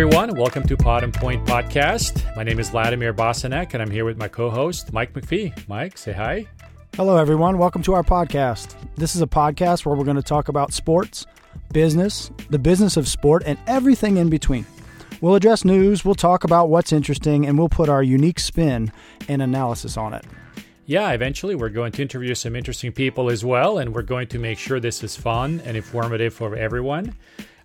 everyone. Welcome to Pod and Point Podcast. My name is Vladimir Bosanek, and I'm here with my co host, Mike McPhee. Mike, say hi. Hello, everyone. Welcome to our podcast. This is a podcast where we're going to talk about sports, business, the business of sport, and everything in between. We'll address news, we'll talk about what's interesting, and we'll put our unique spin and analysis on it. Yeah, eventually we're going to interview some interesting people as well, and we're going to make sure this is fun and informative for everyone.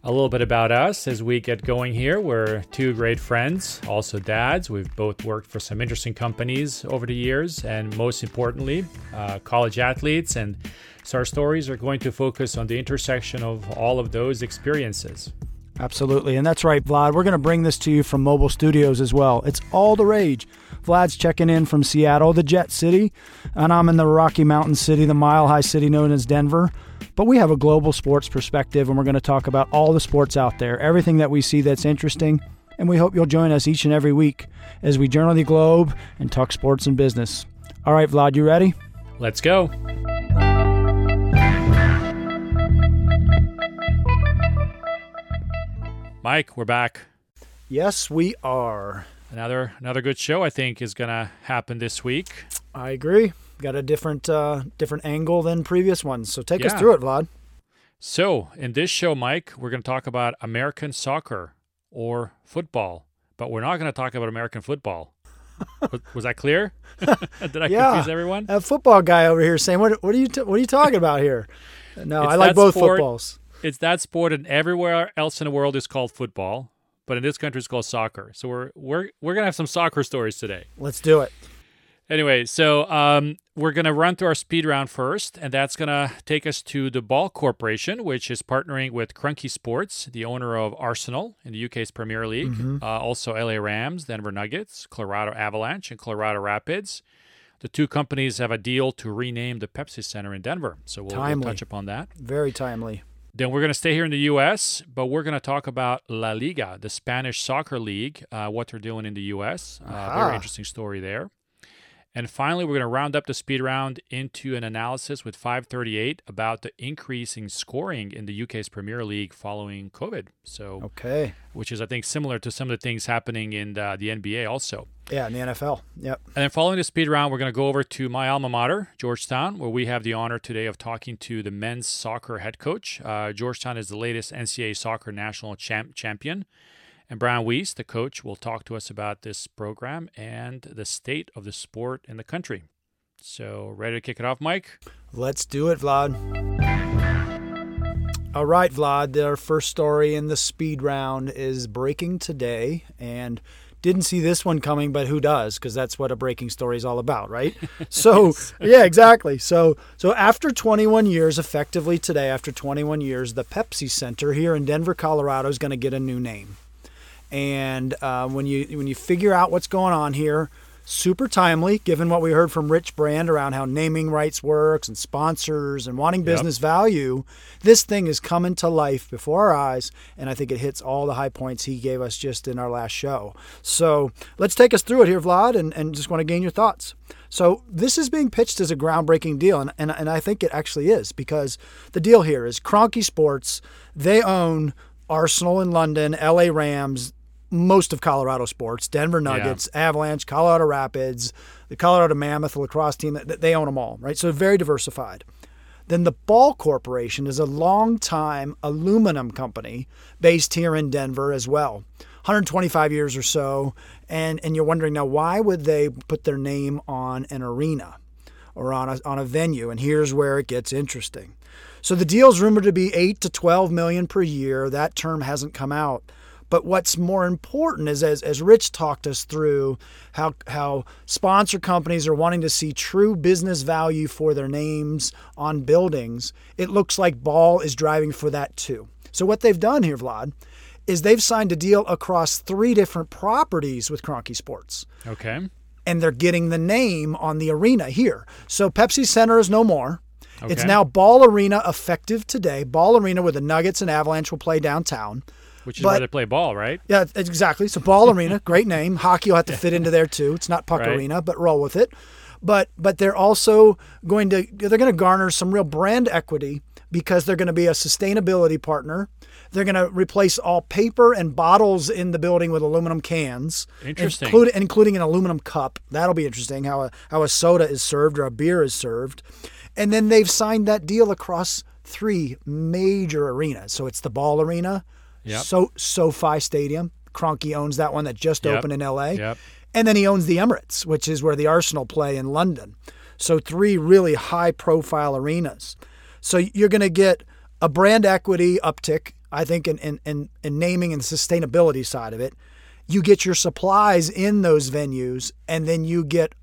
A little bit about us as we get going here. We're two great friends, also dads. We've both worked for some interesting companies over the years, and most importantly, uh, college athletes. And so our stories are going to focus on the intersection of all of those experiences. Absolutely. And that's right, Vlad. We're going to bring this to you from mobile studios as well. It's all the rage. Vlad's checking in from Seattle, the Jet City, and I'm in the Rocky Mountain City, the mile high city known as Denver. But we have a global sports perspective, and we're going to talk about all the sports out there, everything that we see that's interesting. And we hope you'll join us each and every week as we journal the globe and talk sports and business. All right, Vlad, you ready? Let's go. Mike, we're back. Yes, we are. Another another good show I think is going to happen this week. I agree. Got a different uh, different angle than previous ones. So take us through it, Vlad. So, in this show, Mike, we're going to talk about American soccer or football, but we're not going to talk about American football. was, was that clear? Did I Yeah. confuse everyone? A football guy over here saying, "What? What are you? T- what are you talking about here?" No, It's I like both sport. footballs. It's that sport, and everywhere else in the world is called football, but in this country it's called soccer. So we're we're we're going to have some soccer stories today. Let's do it. Anyway, so um, we're going to run through our speed round first, and that's going to take us to the Ball Corporation, which is partnering with Kroenke Sports, the owner of Arsenal in the UK's Premier League, uh, also LA Rams, Denver Nuggets, Colorado Avalanche, and Colorado Rapids. The two companies have a deal to rename the Pepsi Center in Denver, so we'll, we'll touch upon that. Very timely. Then we're going to stay here in the U.S., but we're going to talk about La Liga, the Spanish soccer league, uh, what they're doing in the U.S. Uh, very interesting story there. And finally, we're going to round up the speed round into an analysis with 538 about the increasing scoring in the UK's Premier League following COVID. So, Okay. which is, I think, similar to some of the things happening in the, the NBA also. Yeah, in the NFL. Yep. And then following the speed round, we're going to go over to my alma mater, Georgetown, where we have the honor today of talking to the men's soccer head coach. Uh, Georgetown is the latest NCAA soccer national champ- champion. And Brian Wiese, the coach, will talk to us about this program and the state of the sport in the country. So, ready to kick it off, Mike? Let's do it, Vlad. All right, Vlad. Our first story in the speed round is breaking today, and didn't see this one coming, but who does? Because that's what a breaking story is all about, right? So, yeah, exactly. So, so after 21 years, effectively today, after 21 years, the Pepsi Center here in Denver, Colorado, is going to get a new name. And uh, when you when you figure out what's going on here, super timely, given what we heard from Rich Brand around how naming rights works and sponsors and wanting business value, this thing is coming to life before our eyes, and I think it hits all the high points he gave us just in our last show. So let's take us through it here, Vlad, and, and just want to gain your thoughts. So this is being pitched as a groundbreaking deal, and, and, and I think it actually is because the deal here is Kroenke Sports, they own Arsenal in London, LA Rams, most of Colorado sports, Denver Nuggets, Avalanche, Colorado Rapids, the Colorado Mammoth the lacrosse team, th- they own them all, right? So very diversified. Then the Ball Corporation is a long-time aluminum company based here in Denver as well. 125 years or so. And and you're wondering now why would they put their name on an arena or on a on a venue? And here's where it gets interesting. So the deal's rumored to be 8 to 12 million per year. That term hasn't come out. But what's more important is as, as Rich talked us through how how sponsor companies are wanting to see true business value for their names on buildings, it looks like Ball is driving for that too. So what they've done here, Vlad, is they've signed a deal across three different properties with Kroenke Sports Okay. and they're getting the name on the arena here. So Pepsi Center is no more. It's now Ball Arena effective today. Ball Arena where the Nuggets and Avalanche will play downtown. Which is But- where they play ball, right? Yeah, exactly. So Ball Arena, great name. Hockey will have to fit into there too. It's not Puck Right. Arena, but roll with it. but but they're also going to they're going to garner some real brand equity because they're going to be a sustainability partner. They're going to replace all paper and bottles in the building with aluminum cans, Interesting. including, including an aluminum cup. That'll be interesting how a, how a soda is served or a beer is served. And then they've signed that deal across three major arenas. So it's the Ball Arena, Yep. so SoFi Stadium. Kroenke owns that one that just Yep. opened in LA. Yep. And then he owns the Emirates, which is where the Arsenal play in London. So three really high profile arenas. So you're going to get a brand equity uptick, I think, in, in, in, in naming and the sustainability side of it. You get your supplies in those venues, and then you get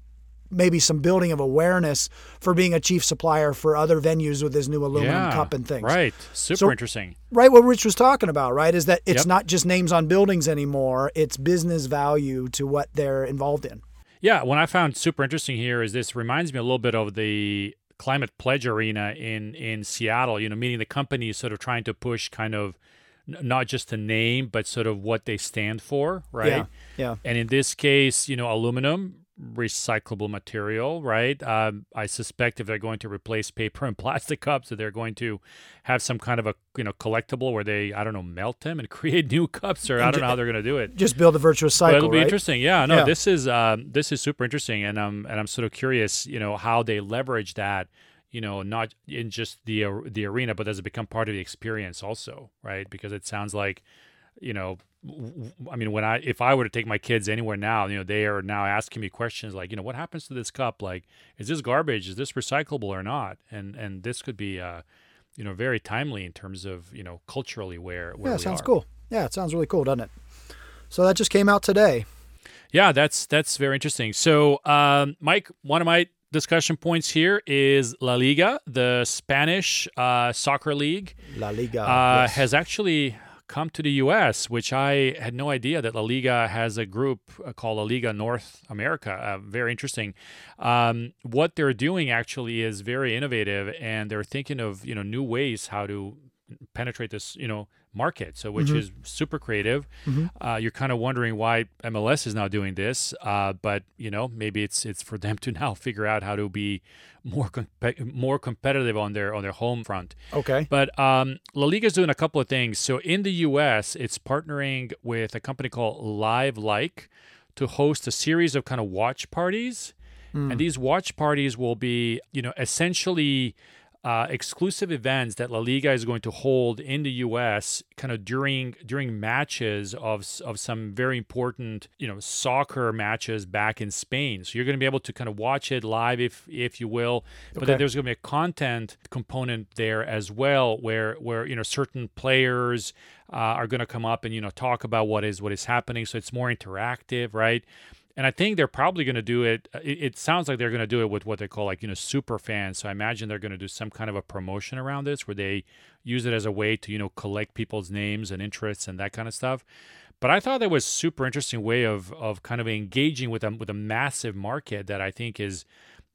maybe some building of awareness for being a chief supplier for other venues with his new aluminum yeah. cup and things Right. Super So- interesting. right what rich was talking about right is that it's Yep. not just names on buildings anymore it's business value to what they're involved in Yeah, what I found super interesting here is this reminds me a little bit of the Climate Pledge Arena in in Seattle. You know, meaning the company is sort of trying to push kind of not just the name, but sort of what they stand for, right? yeah yeah And in this case, you know, aluminum recyclable material, right? Um, I suspect if they're going to replace paper and plastic cups, that they're going to have some kind of a you know collectible where they I don't know melt them and create new cups, or I don't know how they're going to do it. just build a virtuous But it'll be right? interesting. Yeah, no, Yeah. this is um, this is super interesting, and um, and I'm sort of curious, you know, how they leverage that, you know, not in just the ar- the arena, but does it become part of the experience also, right? Because it sounds like, you know, I mean, when I if I were to take my kids anywhere now, you know, they are now asking me questions like, you know, what happens to this cup? Like, is this garbage? Is this recyclable or not? And and this could be, uh, you know, very timely in terms of you know culturally where where yeah sounds are. cool yeah it sounds really cool doesn't it so that just came out today Yeah, that's that's very interesting. So, um, Mike, one of my discussion points here is La Liga, the Spanish uh, soccer league, la liga uh, yes. has actually come to the U.S., which I had no idea that La Liga has a group uh, called La Liga North America. Uh, very interesting. Um, what they're doing actually is very innovative, and they're thinking of you know new ways how to penetrate this you know market. So, which is super creative. Uh, you're kind of wondering why MLS is now doing this, uh, but you know maybe it's it's for them to now figure out how to be more compe- more competitive on their on their home front. okay But um, La Liga is doing a couple of things. So in the U.S., it's partnering with a company called LiveLike to host a series of kind of watch parties, and these watch parties will be, you know, essentially. Uh, exclusive events that La Liga is going to hold in the U.S. kind of during during matches of of some very important you know soccer matches back in Spain. So you're going to be able to kind of watch it live, if if you will. But then there's going to be a content component there as well, where where you know certain players uh, are going to come up and you know talk about what is what is happening. So it's more interactive, right? And I think they're probably going to do it. uh, It, it sounds like they're going to do it with what they call like you know super fans. So I imagine they're going to do some kind of a promotion around this, where they use it as a way to you know collect people's names and interests and that kind of stuff. But I thought that was super interesting way of of kind of engaging with a with a massive market that I think is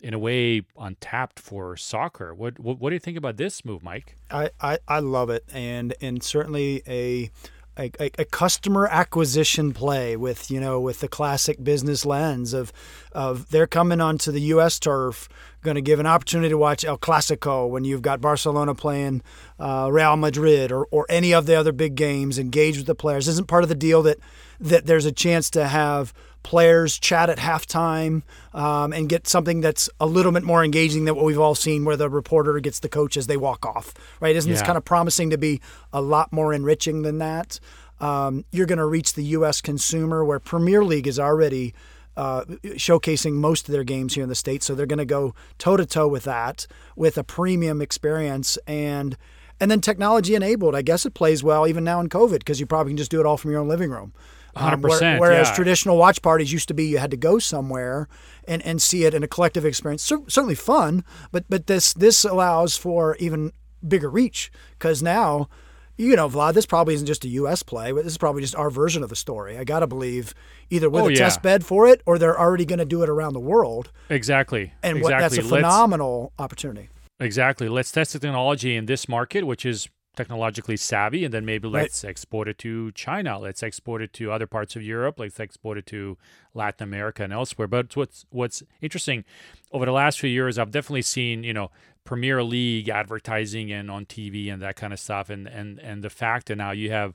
in a way untapped for soccer. What what, what do you think about this move, Mike? I, I, I love it, and and certainly a, a a a customer acquisition play with you know with the classic business lens of of they're coming onto the U.S. turf, going to give an opportunity to watch El Clasico when you've got Barcelona playing uh, Real Madrid or or any of the other big games. Engage with the players. Isn't part of the deal that that there's a chance to have players chat at halftime um, and get something that's a little bit more engaging than what we've all seen, where the reporter gets the coach as they walk off. Right? Isn't this kind of promising to be a lot more enriching than that? Um, you're going to reach the U.S. consumer, where Premier League is already. Uh, showcasing most of their games here in the states, so they're going to go toe to toe with that, with a premium experience, and and then technology enabled. I guess it plays well even now in COVID because you probably can just do it all from your own living room. Um, where- 100%, whereas yeah. traditional watch parties used to be you had to go somewhere and, and see it in a collective experience. Cer- certainly fun, but but this this allows for even bigger reach because now, you know, Vlad, this probably isn't just a U.S. play, but this is probably just our version of the story. I got to believe either with Oh, a yeah. test bed for it or they're already going to do it around the world, Exactly. and exactly. what that's a Let's- phenomenal opportunity. Exactly. Let's test the technology in this market, which is technologically savvy, and then maybe let's export it to China. Let's export it to other parts of Europe. Let's export it to Latin America and elsewhere. But what's what's interesting over the last few years, I've definitely seen you know Premier League advertising and on TV and that kind of stuff, and and and the fact that now you have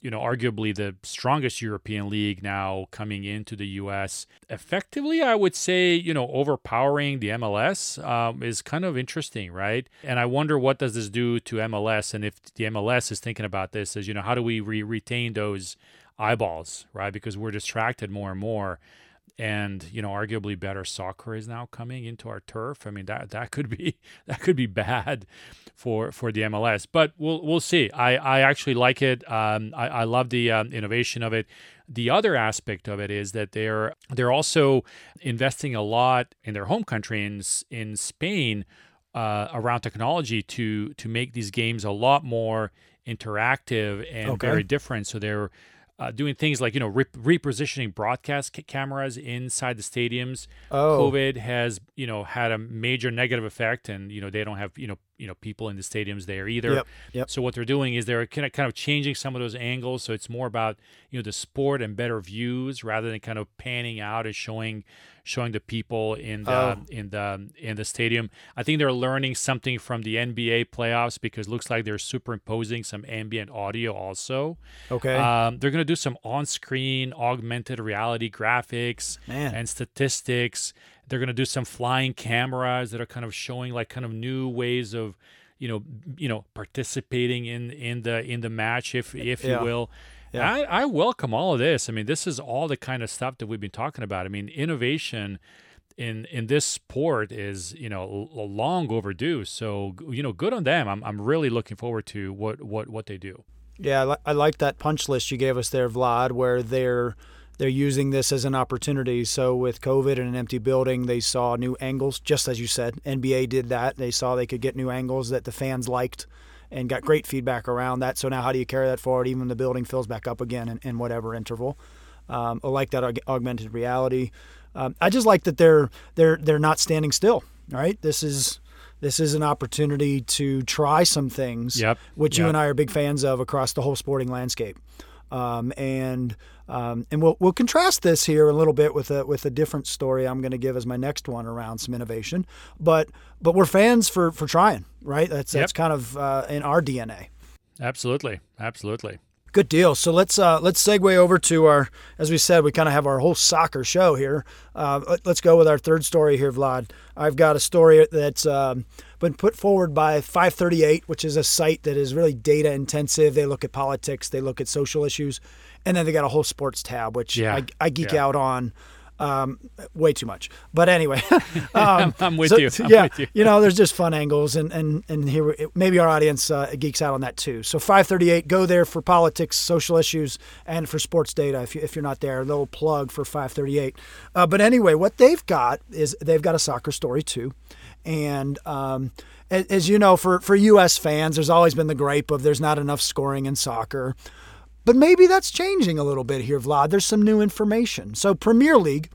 you know, arguably the strongest European league now coming into the U.S. Effectively, I would say, you know, overpowering the MLS um, is kind of interesting, right? And I wonder what does this do to MLS, and if the MLS is thinking about this, as you know, how do we re- retain those eyeballs, right? Because we're distracted more and more and you know arguably better soccer is now coming into our turf. I mean that that could be that could be bad for for the mls but we'll we'll see. I i actually like it. Um i, I love the um, innovation of it. The other aspect of it is that they're they're also investing a lot in their home country in in spain uh, around technology to to make these games a lot more interactive and okay. very different. So they're uh, doing things like you know re- repositioning broadcast c- cameras inside the stadiums. Oh. COVID has you know had a major negative effect, and you know they don't have you know you know people in the stadiums there either. Yep, yep. So what they're doing is they're kind of kind of changing some of those angles, so it's more about you know the sport and better views rather than kind of panning out and showing showing the people in the oh. in the in the stadium. I think they're learning something from the NBA playoffs because it looks like they're superimposing some ambient audio also. Okay. Um, they're going to do some on-screen augmented reality graphics Man. and statistics. They're going to do some flying cameras that are kind of showing like kind of new ways of you know you know participating in in the in the match if if yeah. you will yeah. I, I welcome all of this. I mean, this is all the kind of stuff that we've been talking about. I mean, innovation in in this sport is you know long overdue. So you know, good on them. I'm I'm really looking forward to what what what they do. Yeah, I like that punch list you gave us there, Vlad, where they're they're using this as an opportunity. So with COVID and an empty building, they saw new angles, just as you said. NBA did that. They saw they could get new angles that the fans liked and got great feedback around that. So now, how do you carry that forward, even when the building fills back up again in, in whatever interval? Um, I like that aug- augmented reality. Um, I just like that they're they're they're not standing still. Right, this is this is an opportunity to try some things, yep. which yep. you and I are big fans of across the whole sporting landscape. Um, and um, and we'll we'll contrast this here a little bit with a with a different story I'm going to give as my next one around some innovation. But but we're fans for for trying, right? That's that's kind of uh, in our DNA. Absolutely, absolutely. Good deal. So let's uh, let's segue over to our, as we said, we kind of have our whole soccer show here. Uh, let's go with our third story here, Vlad. I've got a story that's um, been put forward by 538, which is a site that is really data intensive. They look at politics, they look at social issues, and then they got a whole sports tab, which yeah. I, I, geek yeah. out on. Um, way too much, but anyway, um, I'm with so, you. I'm yeah, with you. you know, there's just fun angles, and and and here maybe our audience uh, geeks out on that too. So 538, go there for politics, social issues, and for sports data. If you, if you're not there, a little plug for 538. Uh, but anyway, what they've got is they've got a soccer story too, and um, as, as you know, for for U.S. fans, there's always been the gripe of there's not enough scoring in soccer. But maybe that's changing a little bit here, Vlad. There's some new information. So, Premier League,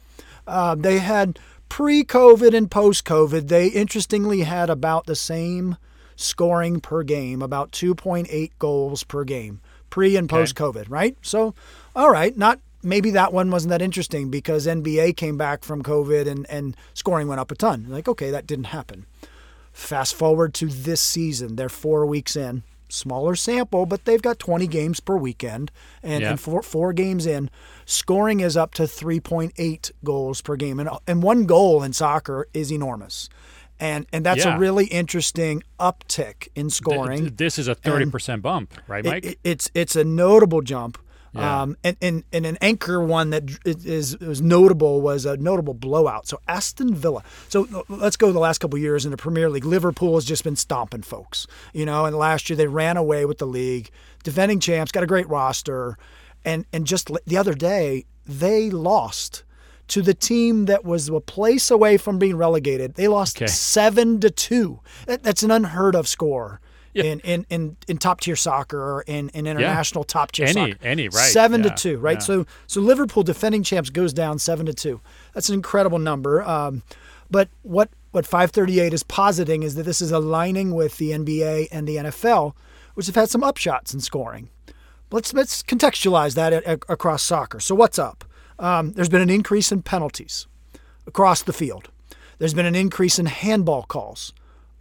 uh, they had pre COVID and post COVID, they interestingly had about the same scoring per game, about 2.8 goals per game, pre and post COVID, okay. right? So, all right, not maybe that one wasn't that interesting because NBA came back from COVID and, and scoring went up a ton. Like, okay, that didn't happen. Fast forward to this season, they're four weeks in smaller sample, but they've got 20 games per weekend, and, yeah. and four, four games in, scoring is up to 3.8 goals per game, and and one goal in soccer is enormous. And, and that's yeah. a really interesting uptick in scoring. This is a thirty percent bump, right, Mike? It, it, it's it's a notable jump. Yeah. Um, and, and, and an anchor one that is was notable was a notable blowout. So Aston Villa. So let's go the last couple years in the Premier League. Liverpool has just been stomping folks, you know. And last year they ran away with the league, defending champs, got a great roster, and and just the other day they lost to the team that was a place away from being relegated. They lost okay. seven to two. That's an unheard of score yeah. in, in, in, in top tier soccer or in, in international yeah. top tier any, soccer. Any, right. Seven yeah. to two, right? So so Liverpool defending champs goes down seven to two. That's an incredible number. Um, but what what 538 is positing is that this is aligning with the NBA and the NFL, which have had some upshots in scoring. Let's let's contextualize that across soccer. So what's up? Um, there's been an increase in penalties across the field. There's been an increase in handball calls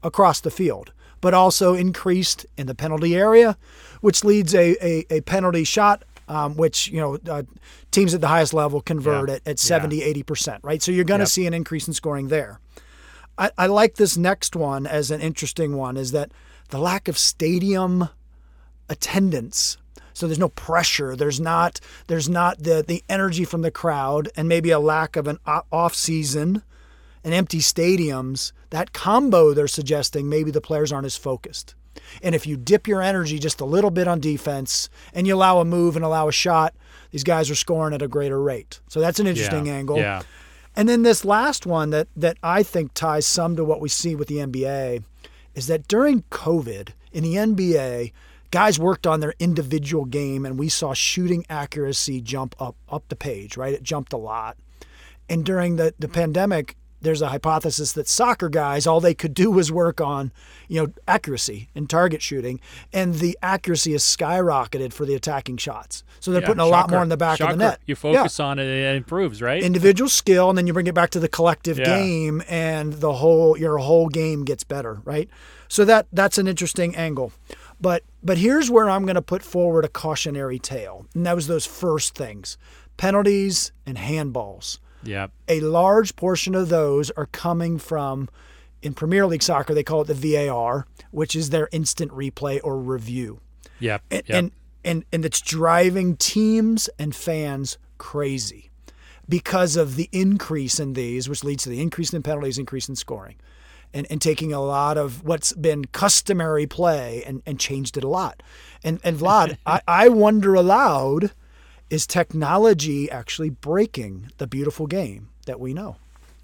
across the field, but also increased in the penalty area, which leads a, a, a penalty shot, um, which, you know, uh, teams at the highest level convert Yeah. at, at 70, 80%, right? So you're going to Yep. see an increase in scoring there. I, I like this next one as an interesting one is that the lack of stadium attendance so there's no pressure there's not there's not the the energy from the crowd and maybe a lack of an off season and empty stadiums that combo they're suggesting maybe the players aren't as focused and if you dip your energy just a little bit on defense and you allow a move and allow a shot these guys are scoring at a greater rate so that's an interesting yeah. angle Yeah. and then this last one that that I think ties some to what we see with the NBA is that during COVID in the NBA, guys worked on their individual game and we saw shooting accuracy jump up up the page, right? It jumped a lot. And during the, the pandemic, there's a hypothesis that soccer guys all they could do was work on, you know, accuracy and target shooting, and the accuracy has skyrocketed for the attacking shots. So they're Yeah, putting a lot more in the back Shocker. of the net. You Yeah focus on it, and it improves, right? individual skill and then you bring it back to the collective Yeah. game and the whole your whole game gets better right so that that's an interesting angle but but here's where i'm going to put forward a cautionary tale and that was those first things penalties and handballs yeah. a large portion of those are coming from in premier league soccer they call it the var which is their instant replay or review Yeah. and yeah. and, and and it's driving teams and fans crazy because of the increase in these, which leads to the increase in penalties, increase in scoring, and, and taking a lot of what's been customary play and, and changed it a lot. And and Vlad, I, I wonder aloud, is technology actually breaking the beautiful game that we know?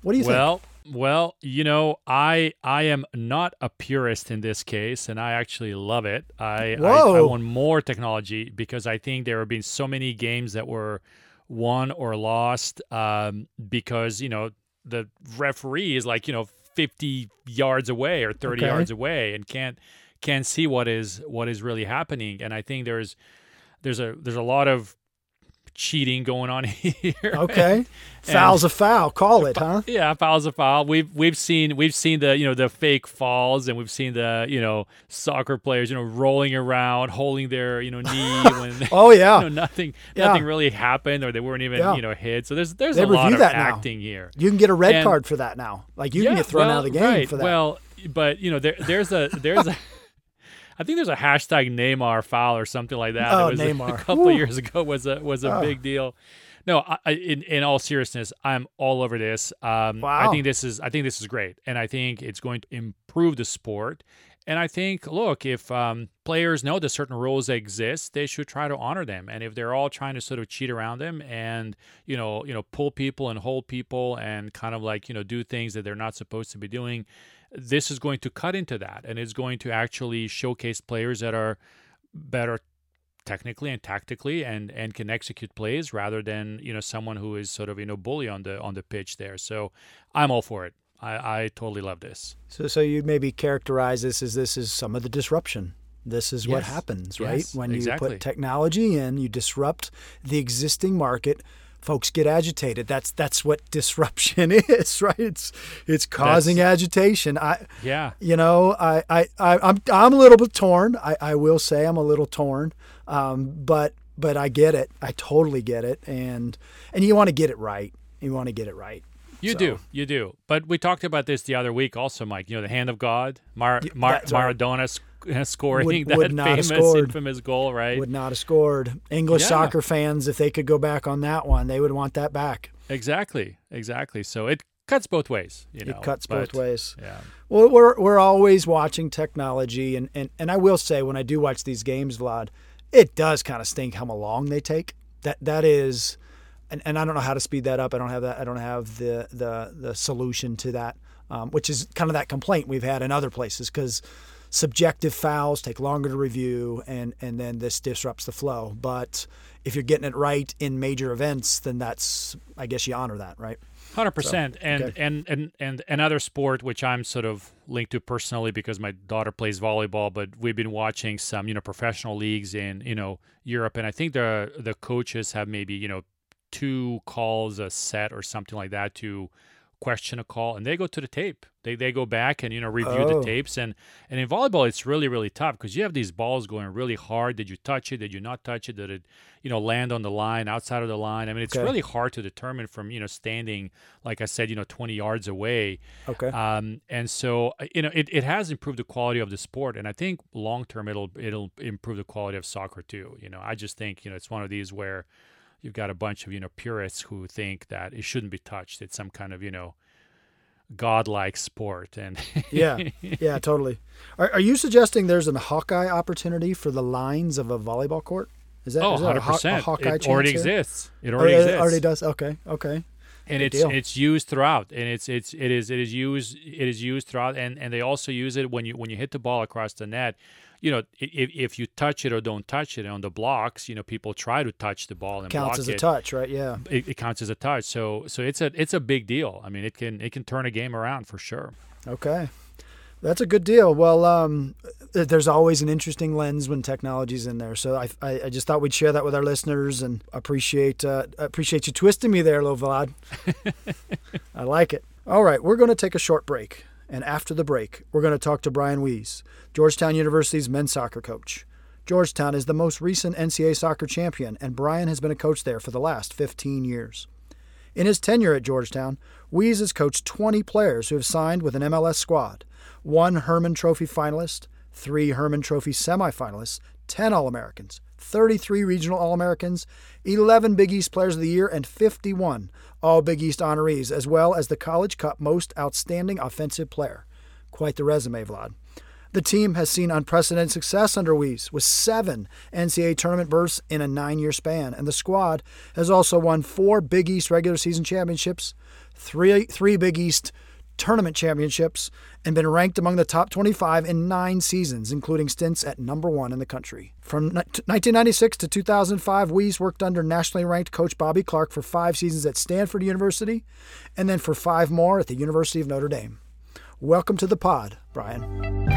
What do you think? Well, well, you know, I I am not a purist in this case, and I actually love it. I I, I want more technology because I think there have been so many games that were won or lost um, because you know the referee is like you know 50 yards away or 30 Okay. yards away and can't can't see what is what is really happening. And I think there's there's a there's a lot of cheating going on here. Okay, foul's a foul. Call it, huh? Yeah, foul's a foul. We've we've seen we've seen the you know the fake falls, and we've seen the you know soccer players you know rolling around, holding their you know knee when Oh yeah, you know nothing Yeah. nothing really happened, or they weren't even Yeah. you know hit. So there's there's They a lot of that now. acting here. you can get a red And- card for that now. Like you yeah, can get thrown well, out of the game right. for that. Well, but you know there there's a there's a. I think there's a hashtag Neymar foul or something like that. Oh, that was Neymar. a couple of years ago was a was a Oh. big deal. No, I, in in all seriousness, I'm all over this. Um, I think this is I think this is great, and I think it's going to improve the sport. And I think, look, if um, players know that certain rules exist, they should try to honor them. And if they're all trying to sort of cheat around them and you know, you know, pull people and hold people and kind of like you know do things that they're not supposed to be doing, this is going to cut into that, and it's going to actually showcase players that are better technically and tactically and and can execute plays rather than you know someone who is sort of you know bully on the on the pitch there so i'm all for it i i totally love this So, so you'd maybe characterize this as this is some of the disruption. This is what happens, right? Yes, when you exactly. put technology in, you disrupt the existing market. Folks get agitated. That's that's what disruption is, right? It's it's causing agitation. I, yeah you know, I, I, I I'm I'm a little bit torn. I, I will say I'm a little torn. Um, but but I get it. I totally get it. And and you want to get it right. You want to get it right. you So- do you do but we talked about this the other week also mike you know the hand of god Mar- Mar- that's maradona scoring Would- that would not have famous scored. infamous goal right Would not have scored. English Yeah. soccer fans, if they could go back on that one, they would want that back. exactly exactly so it cuts both ways you know it cuts but- both ways. yeah Well, we're we're always watching technology, and, and and I will say when I do watch these games, Vlad, it does kind of stink how long they take. That that is, and, and I don't know how to speed that up. I don't have that. I don't have the the the solution to that, um, which is kind of that complaint we've had in other places because subjective fouls take longer to review, and and then this disrupts the flow. But if you're getting it right in major events, then that's I guess you honor that, right? Hundred percent, and okay. and and and another sport which I'm sort of linked to personally because my daughter plays volleyball. But we've been watching some, you know, professional leagues in you know Europe, and I think the the coaches have maybe you know two calls a set or something like that to question a call and they go to the tape. They, they go back and you know review oh. the tapes. And and in volleyball it's really really tough because you have these balls going really hard. Did you touch it? Did you not touch it? Did it you know land on the line outside of the line? I mean it's okay. really hard to determine from you know standing like i said you know 20 yards away. Okay. Um and so uh, you know it, it has improved the quality of the sport. And i think long term it'll it'll improve the quality of soccer too. You know i just think you know it's one of these where you've got a bunch of you know purists who think that it shouldn't be touched. It's some kind of you know godlike sport. And yeah. Yeah totally. Are, are you suggesting there's a hawkeye opportunity for the lines of a volleyball court? Is that, oh, is that 100%. A, a hawkeye it already exists. It oh, already oh, exists. it already does? Okay okay. And it's deal. it's used throughout. And it's it's it is it is used it is used throughout. And and they also use it when you when you hit the ball across the net you know, if, if you touch it or don't touch it on the blocks, you know, people try to touch the ball and it counts as a touch, right? Yeah, it, it, counts as a touch. So so it's a it's a big deal. I mean, it can it can turn a game around for sure. Okay. That's a good deal. Well, um, there's always an interesting lens when technology's in there. So I, I, I, just thought we'd share that with our listeners and appreciate uh, appreciate you twisting me there, Vlad. I like it. All right, we're going to take a short break. And after the break, we're going to talk to Brian Wiese, Georgetown University's men's soccer coach. Georgetown is the most recent NCAA soccer champion, and Brian has been a coach there for the last 15 years. In his tenure at Georgetown, Wiese has coached 20 players who have signed with an MLS squad, one Hermann Trophy finalist, three Hermann Trophy semifinalists, 10 All Americans, 33 regional All Americans, 11 Big East Players of the Year, and 51 All Big East honorees, as well as the College Cup Most Outstanding Offensive Player. Quite the resume, Vlad. The team has seen unprecedented success under Wiese, with seven NCAA tournament berths in a nine year span, and the squad has also won four Big East regular season championships, three, three Big East tournament championships and been ranked among the top 25 in nine seasons, including stints at number one in the country. From 1996 to 2005, Wiese worked under nationally ranked coach Bobby Clark for five seasons at Stanford University and then for five more at the University of Notre Dame. Welcome to the pod, Brian.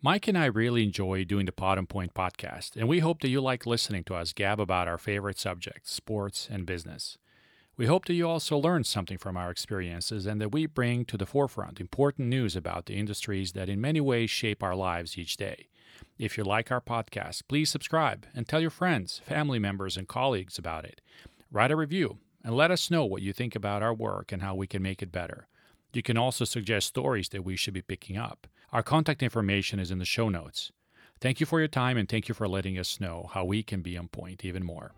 Mike and I really enjoy doing the Pod and Point podcast, and we hope that you like listening to us gab about our favorite subjects, sports and business. We hope that you also learn something from our experiences and that we bring to the forefront important news about the industries that in many ways shape our lives each day. If you like our podcast, please subscribe and tell your friends, family members, and colleagues about it. Write a review and let us know what you think about our work and how we can make it better. You can also suggest stories that we should be picking up. Our contact information is in the show notes. Thank you for your time and thank you for letting us know how we can be on point even more.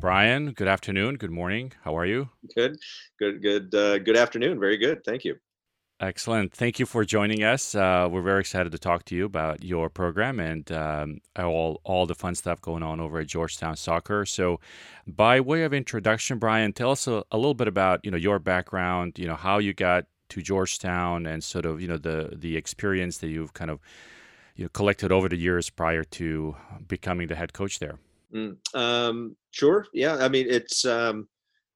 Brian, good afternoon. Good morning. How are you? Good, good, good, uh, good afternoon. Very good. Thank you. Excellent. Thank you for joining us. Uh, we're very excited to talk to you about your program and um, all all the fun stuff going on over at Georgetown Soccer. So, by way of introduction, Brian, tell us a, a little bit about you know your background. You know how you got to Georgetown and sort of you know the the experience that you've kind of you know collected over the years prior to becoming the head coach there. Mm, um, sure. Yeah. I mean, it's um,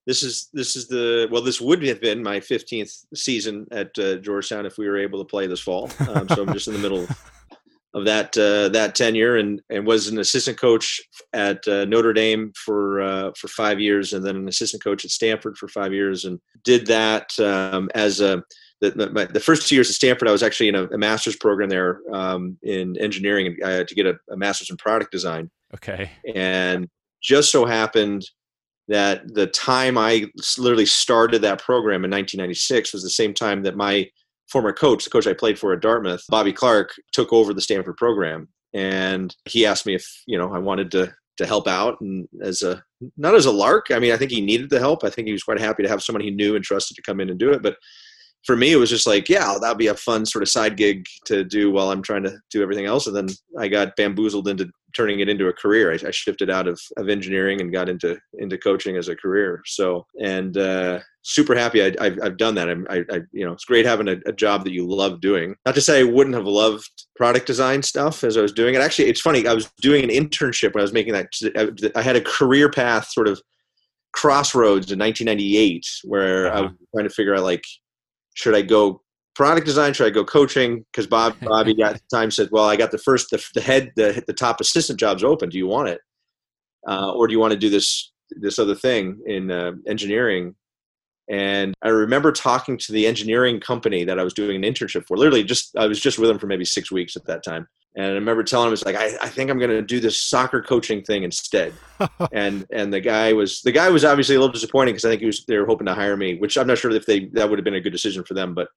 this is this is the well, this would have been my 15th season at uh, Georgetown if we were able to play this fall. Um, so I'm just in the middle of that uh, that tenure, and and was an assistant coach at uh, Notre Dame for uh, for five years, and then an assistant coach at Stanford for five years, and did that um, as a the, the, the, first two years at Stanford, I was actually in a, a master's program there um, in engineering and uh, to get a, a, master's in product design. Okay. And just so happened that the time I literally started that program in 1996 was the same time that my former coach, the coach I played for at Dartmouth, Bobby Clark, took over the Stanford program. And he asked me if, you know, I wanted to to help out and as a not as a lark. I mean, I think he needed the help. I think he was quite happy to have someone he knew and trusted to come in and do it. But for me, it was just like, yeah, that'd be a fun sort of side gig to do while I'm trying to do everything else. And then I got bamboozled into turning it into a career. I, I shifted out of, of engineering and got into into coaching as a career. So, and uh, super happy I, have I've done that. I, I, you know, it's great having a, a, job that you love doing. Not to say I wouldn't have loved product design stuff as I was doing it. Actually, it's funny. I was doing an internship when I was making that. I had a career path sort of crossroads in 1998 where uh-huh. I was trying to figure out like, should I go product design? Should I go coaching? Because Bob Bobby at the time said, "Well, I got the first the, the head the the top assistant jobs open. Do you want it, uh, or do you want to do this this other thing in uh, engineering?" And I remember talking to the engineering company that I was doing an internship for. Literally, just I was just with them for maybe six weeks at that time. And I remember telling him, "It's like I, I think I'm going to do this soccer coaching thing instead." and and the guy was the guy was obviously a little disappointed because I think he was they were hoping to hire me, which I'm not sure if they that would have been a good decision for them. But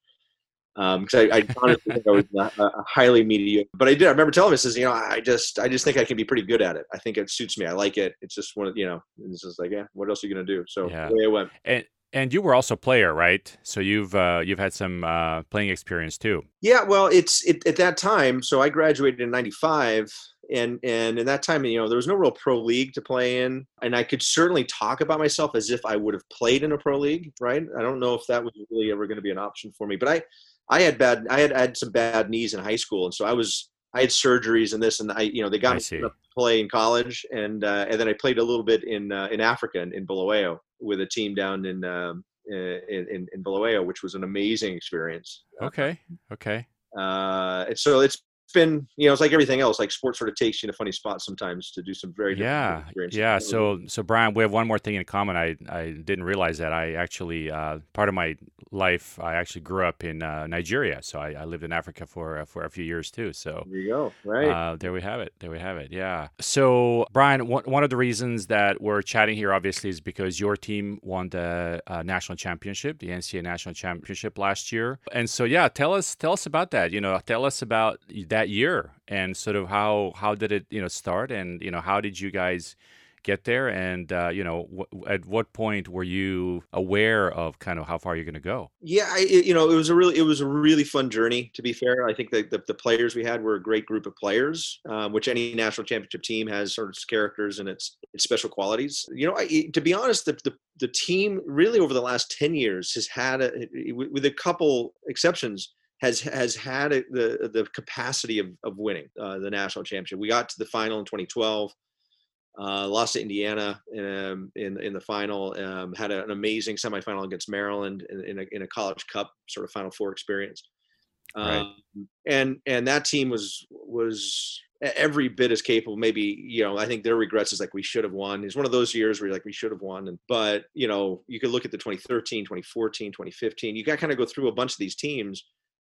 because um, I, I honestly think I was a, a highly mediocre. But I did. I remember telling him, "I says, you know, I just I just think I can be pretty good at it. I think it suits me. I like it. It's just one of you know. It's just like, yeah, what else are you going to do? So yeah. away I went. And and you were also a player, right? So you've uh, you've had some uh, playing experience too. Yeah, well, it's it, at that time. So I graduated in '95, and and in that time, you know, there was no real pro league to play in, and I could certainly talk about myself as if I would have played in a pro league, right? I don't know if that was really ever going to be an option for me, but I I had bad I had had some bad knees in high school, and so I was I had surgeries and this and I, you know, they got I me to play in college, and uh, and then I played a little bit in uh, in Africa in, in Bulawayo with a team down in um, in, in, in Bulawayo, which was an amazing experience. Okay, okay. Uh, and so it's been you know it's like everything else like sports sort of takes you in a funny spot sometimes to do some very yeah yeah so so brian we have one more thing in common i i didn't realize that i actually uh, part of my life i actually grew up in uh, nigeria so I, I, lived in africa for uh, for a few years too so there you go right. uh, there we have it there we have it yeah. So brian one, one of the reasons that we're chatting here obviously is because your team won the uh, national championship the ncaa national championship last year. And so yeah tell us tell us about that you know tell us about that year and sort of how how did it you know start and you know how did you guys get there? And uh, you know at what point were you aware of kind of how far you're going to go? Yeah I, you know it was a really it was a really fun journey to be fair. I think that the, the players we had were a great group of players um, which any national championship team has sort of characters and its its special qualities. You know I, to be honest the, the the team really over the last 10 years has had a, with a couple exceptions has has had a, the the capacity of, of winning uh, the national championship. We got to the final in 2012, uh, lost to Indiana in um, in, in the final. Um, had an amazing semifinal against Maryland in, in, a, in a college cup sort of Final Four experience. Um, right. And and that team was was every bit as capable. Maybe you know I think their regrets is like we should have won. It's one of those years where you're like we should have won. And but you know you could look at the 2013, 2014, 2015. You got to kind of go through a bunch of these teams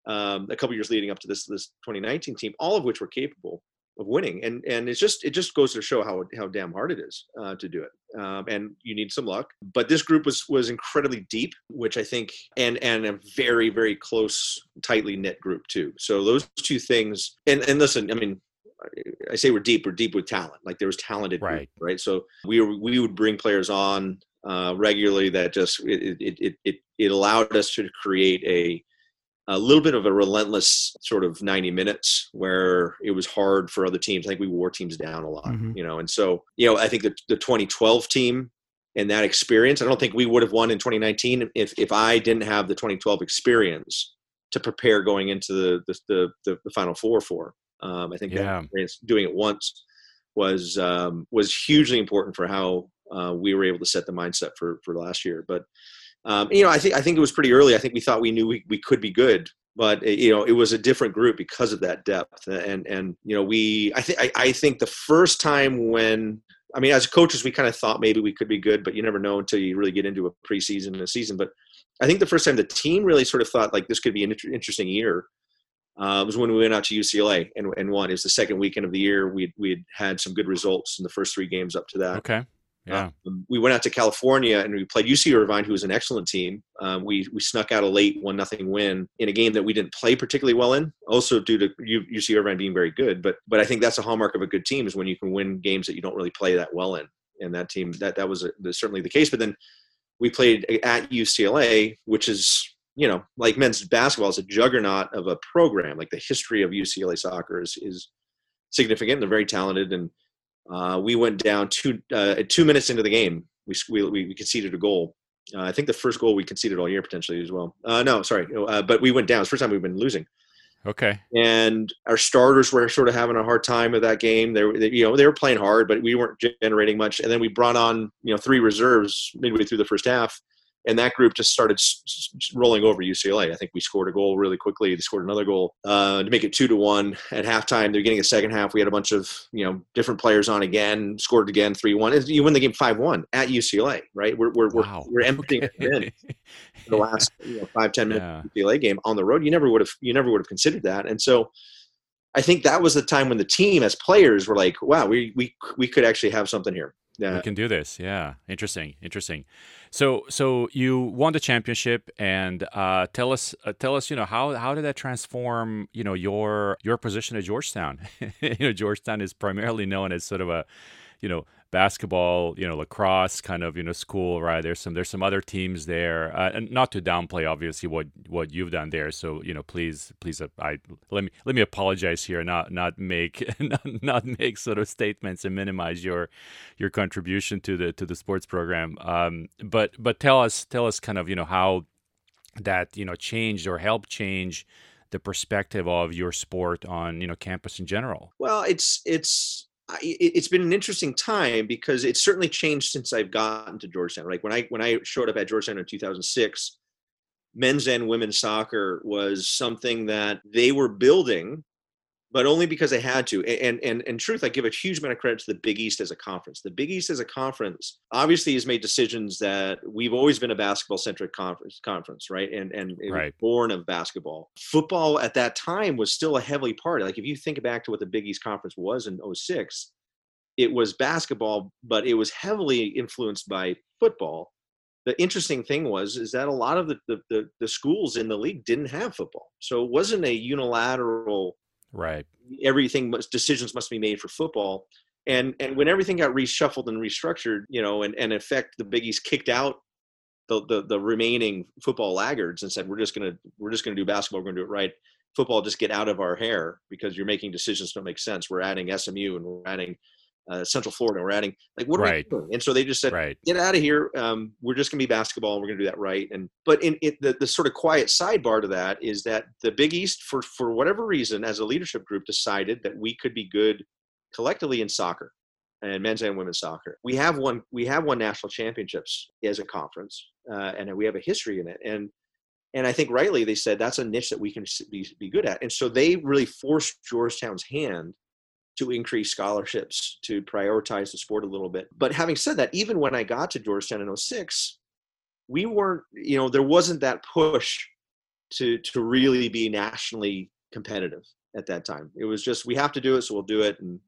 um, a couple years leading up to this this 2019 team, all of which were capable of winning. And and it's just it just goes to show how how damn hard it is uh, to do it. Um, and you need some luck. But this group was was incredibly deep, which I think, and and a very very close, tightly knit group too. So those two things. And and listen, I mean, I say we're deep. We're deep with talent. Like there was talented, right? Group, right. So we were, we would bring players on uh, regularly that just it, it it it it allowed us to create a a little bit of a relentless sort of 90 minutes where it was hard for other teams. I think we wore teams down a lot, mm-hmm. you know, and so, you know, I think the, the 2012 team and that experience, I don't think we would have won in 2019 if, if I didn't have the 2012 experience to prepare going into the, the, the, the final four for. Um, I think yeah. doing it once was, um, was hugely important for how uh, we were able to set the mindset for, for last year. But, um, you know, I think I think it was pretty early. I think we thought we knew we, we could be good, but it, you know, it was a different group because of that depth. And and you know, we I think I think the first time when I mean, as coaches, we kind of thought maybe we could be good, but you never know until you really get into a preseason and a season. But I think the first time the team really sort of thought like this could be an interesting year uh, was when we went out to UCLA and, and won. It was the second weekend of the year. We we had some good results in the first three games up to that. Okay. Yeah. Um, we went out to California and we played UC Irvine, who was an excellent team. Um, we we snuck out a late one nothing win in a game that we didn't play particularly well in, also due to UC Irvine being very good. But but I think that's a hallmark of a good team is when you can win games that you don't really play that well in. And that team that that was certainly the case. But then we played at UCLA, which is you know like men's basketball is a juggernaut of a program. Like the history of UCLA soccer is is significant. They're very talented and uh, we went down two uh, two minutes into the game. We we, we conceded a goal. Uh, I think the first goal we conceded all year potentially as well. Uh, no, sorry, uh, but we went down. It's the first time we've been losing. Okay. And our starters were sort of having a hard time with that game. They, were, they, you know, they were playing hard, but we weren't generating much. And then we brought on, you know, three reserves midway through the first half, and that group just started rolling over UCLA. I think we scored a goal really quickly. They scored another goal uh, to make it two to one at halftime. They're getting a second half. We had a bunch of you know different players on again, scored again three one. You win the game five one at UCLA, right? We're we're wow. we're, we're emptying okay. in the last you know, five ten minutes yeah. UCLA game on the road. You never would have you never would have considered that, and so. I think that was the time when the team, as players, were like, "Wow, we we we could actually have something here." Yeah. We can do this. Yeah, interesting, interesting. So, so you won the championship, and uh, tell us, uh, tell us, you know, how how did that transform, you know, your your position at Georgetown? you know, Georgetown is primarily known as sort of a, you know, basketball, you know, lacrosse kind of you know school, right? There's some there's some other teams there, uh, and not to downplay obviously what what you've done there. So you know, please please, uh, I let me let me apologize here, not not make not, not make sort of statements and minimize your your contribution to the to the sports program. Um, but but tell us tell us kind of you know how that you know changed or helped change the perspective of your sport on you know campus in general well it's it's it's been an interesting time because it's certainly changed since I've gotten to Georgetown. Like when I when I showed up at Georgetown in 2006, men's and women's soccer was something that they were building but only because they had to. And and in truth, I give a huge amount of credit to the Big East as a conference. The Big East as a conference obviously has made decisions that we've always been a basketball centric conference, conference, right? And and it right. was born of basketball. Football at that time was still a heavily part. Like if you think back to what the Big East conference was in 06, it was basketball, but it was heavily influenced by football. The interesting thing was is that a lot of the, the, the, the schools in the league didn't have football. So it wasn't a unilateral Right. Everything must decisions must be made for football. And and when everything got reshuffled and restructured, you know, and, and in effect the Big East kicked out the, the the remaining football laggards and said we're just gonna we're just gonna do basketball, we're gonna do it right. Football just get out of our hair because you're making decisions don't make sense. We're adding SMU and we're adding uh, Central Florida. We're adding like what right. are we doing? And so they just said, right. get out of here. Um, we're just going to be basketball. and We're going to do that right. And but in it, the the sort of quiet sidebar to that is that the Big East, for for whatever reason, as a leadership group, decided that we could be good collectively in soccer and men's and women's soccer. We have won we have won national championships as a conference, uh, and we have a history in it. And and I think rightly they said that's a niche that we can be, be good at. And so they really forced Georgetown's hand to increase scholarships to prioritize the sport a little bit. But having said that, even when I got to Georgetown in 06, we weren't, you know, there wasn't that push to to really be nationally competitive at that time. It was just we have to do it, so we'll do it. And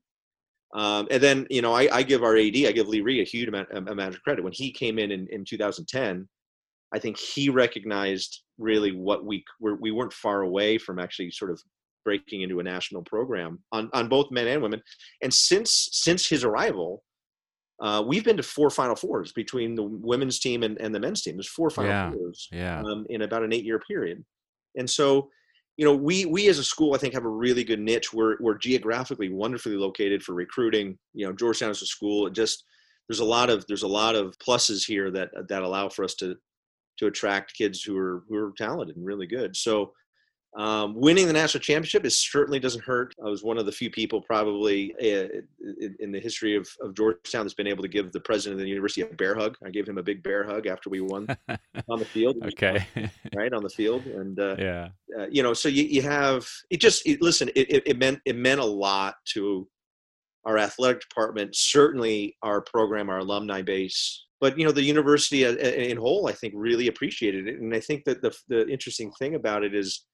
um, and then you know I, I, give our AD, I give Lee Reed a huge amount, amount of credit when he came in, in in 2010. I think he recognized really what we were. We weren't far away from actually sort of breaking into a national program on, on both men and women. And since since his arrival, uh, we've been to four Final Fours between the women's team and, and the men's team. There's four Final yeah, Fours yeah. Um, in about an eight year period. And so, you know, we we as a school, I think, have a really good niche. We're we're geographically wonderfully located for recruiting. You know, Georgetown is a school. It just there's a lot of there's a lot of pluses here that that allow for us to to attract kids who are who are talented and really good. So um, winning the national championship is certainly doesn't hurt. I was one of the few people, probably uh, in the history of, of, Georgetown, that's been able to give the president of the university a bear hug. I gave him a big bear hug after we won on the field. okay, right on the field, and uh, yeah, uh, you know, so you, you have it. Just it, listen, it, it, it meant it meant a lot to our athletic department, certainly our program, our alumni base, but you know the university uh, in whole i think really appreciated it and i think that the, the interesting thing about it is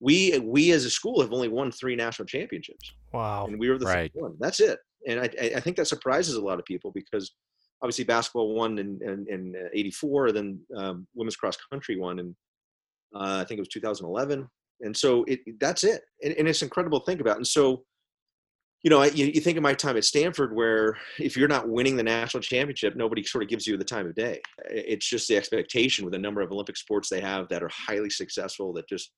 we we as a school have only won three national championships. Wow! And we were the right. one. That's it. And I I think that surprises a lot of people because obviously basketball won in in, in '84, then um, women's cross country won in uh, I think it was 2011, and so it that's it. And, and it's incredible to think about. And so you know, you, you, think of my time at Stanford, where if you're not winning the national championship, nobody sort of gives you the time of day. It's just the expectation with the number of Olympic sports they have that are highly successful that just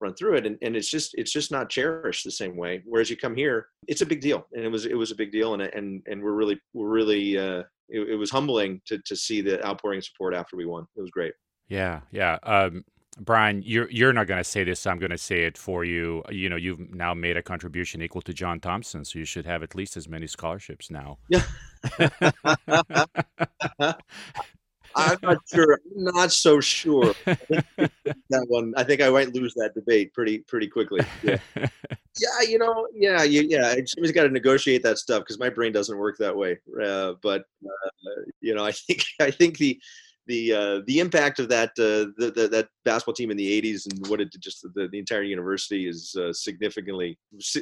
run through it and, and it's just it's just not cherished the same way whereas you come here it's a big deal and it was it was a big deal and and and we're really we're really uh it, it was humbling to to see the outpouring support after we won it was great yeah yeah um Brian, you're you're not going to say this. So I'm going to say it for you. You know, you've now made a contribution equal to John Thompson, so you should have at least as many scholarships now. Yeah. I'm not sure. I'm not so sure. that one, I think I might lose that debate pretty pretty quickly. Yeah, yeah you know, yeah, you, yeah. Somebody's got to negotiate that stuff because my brain doesn't work that way. Uh, but uh, you know, I think I think the the uh, the impact of that uh, the, the, that basketball team in the 80s and what it did just the, the entire university is uh, significantly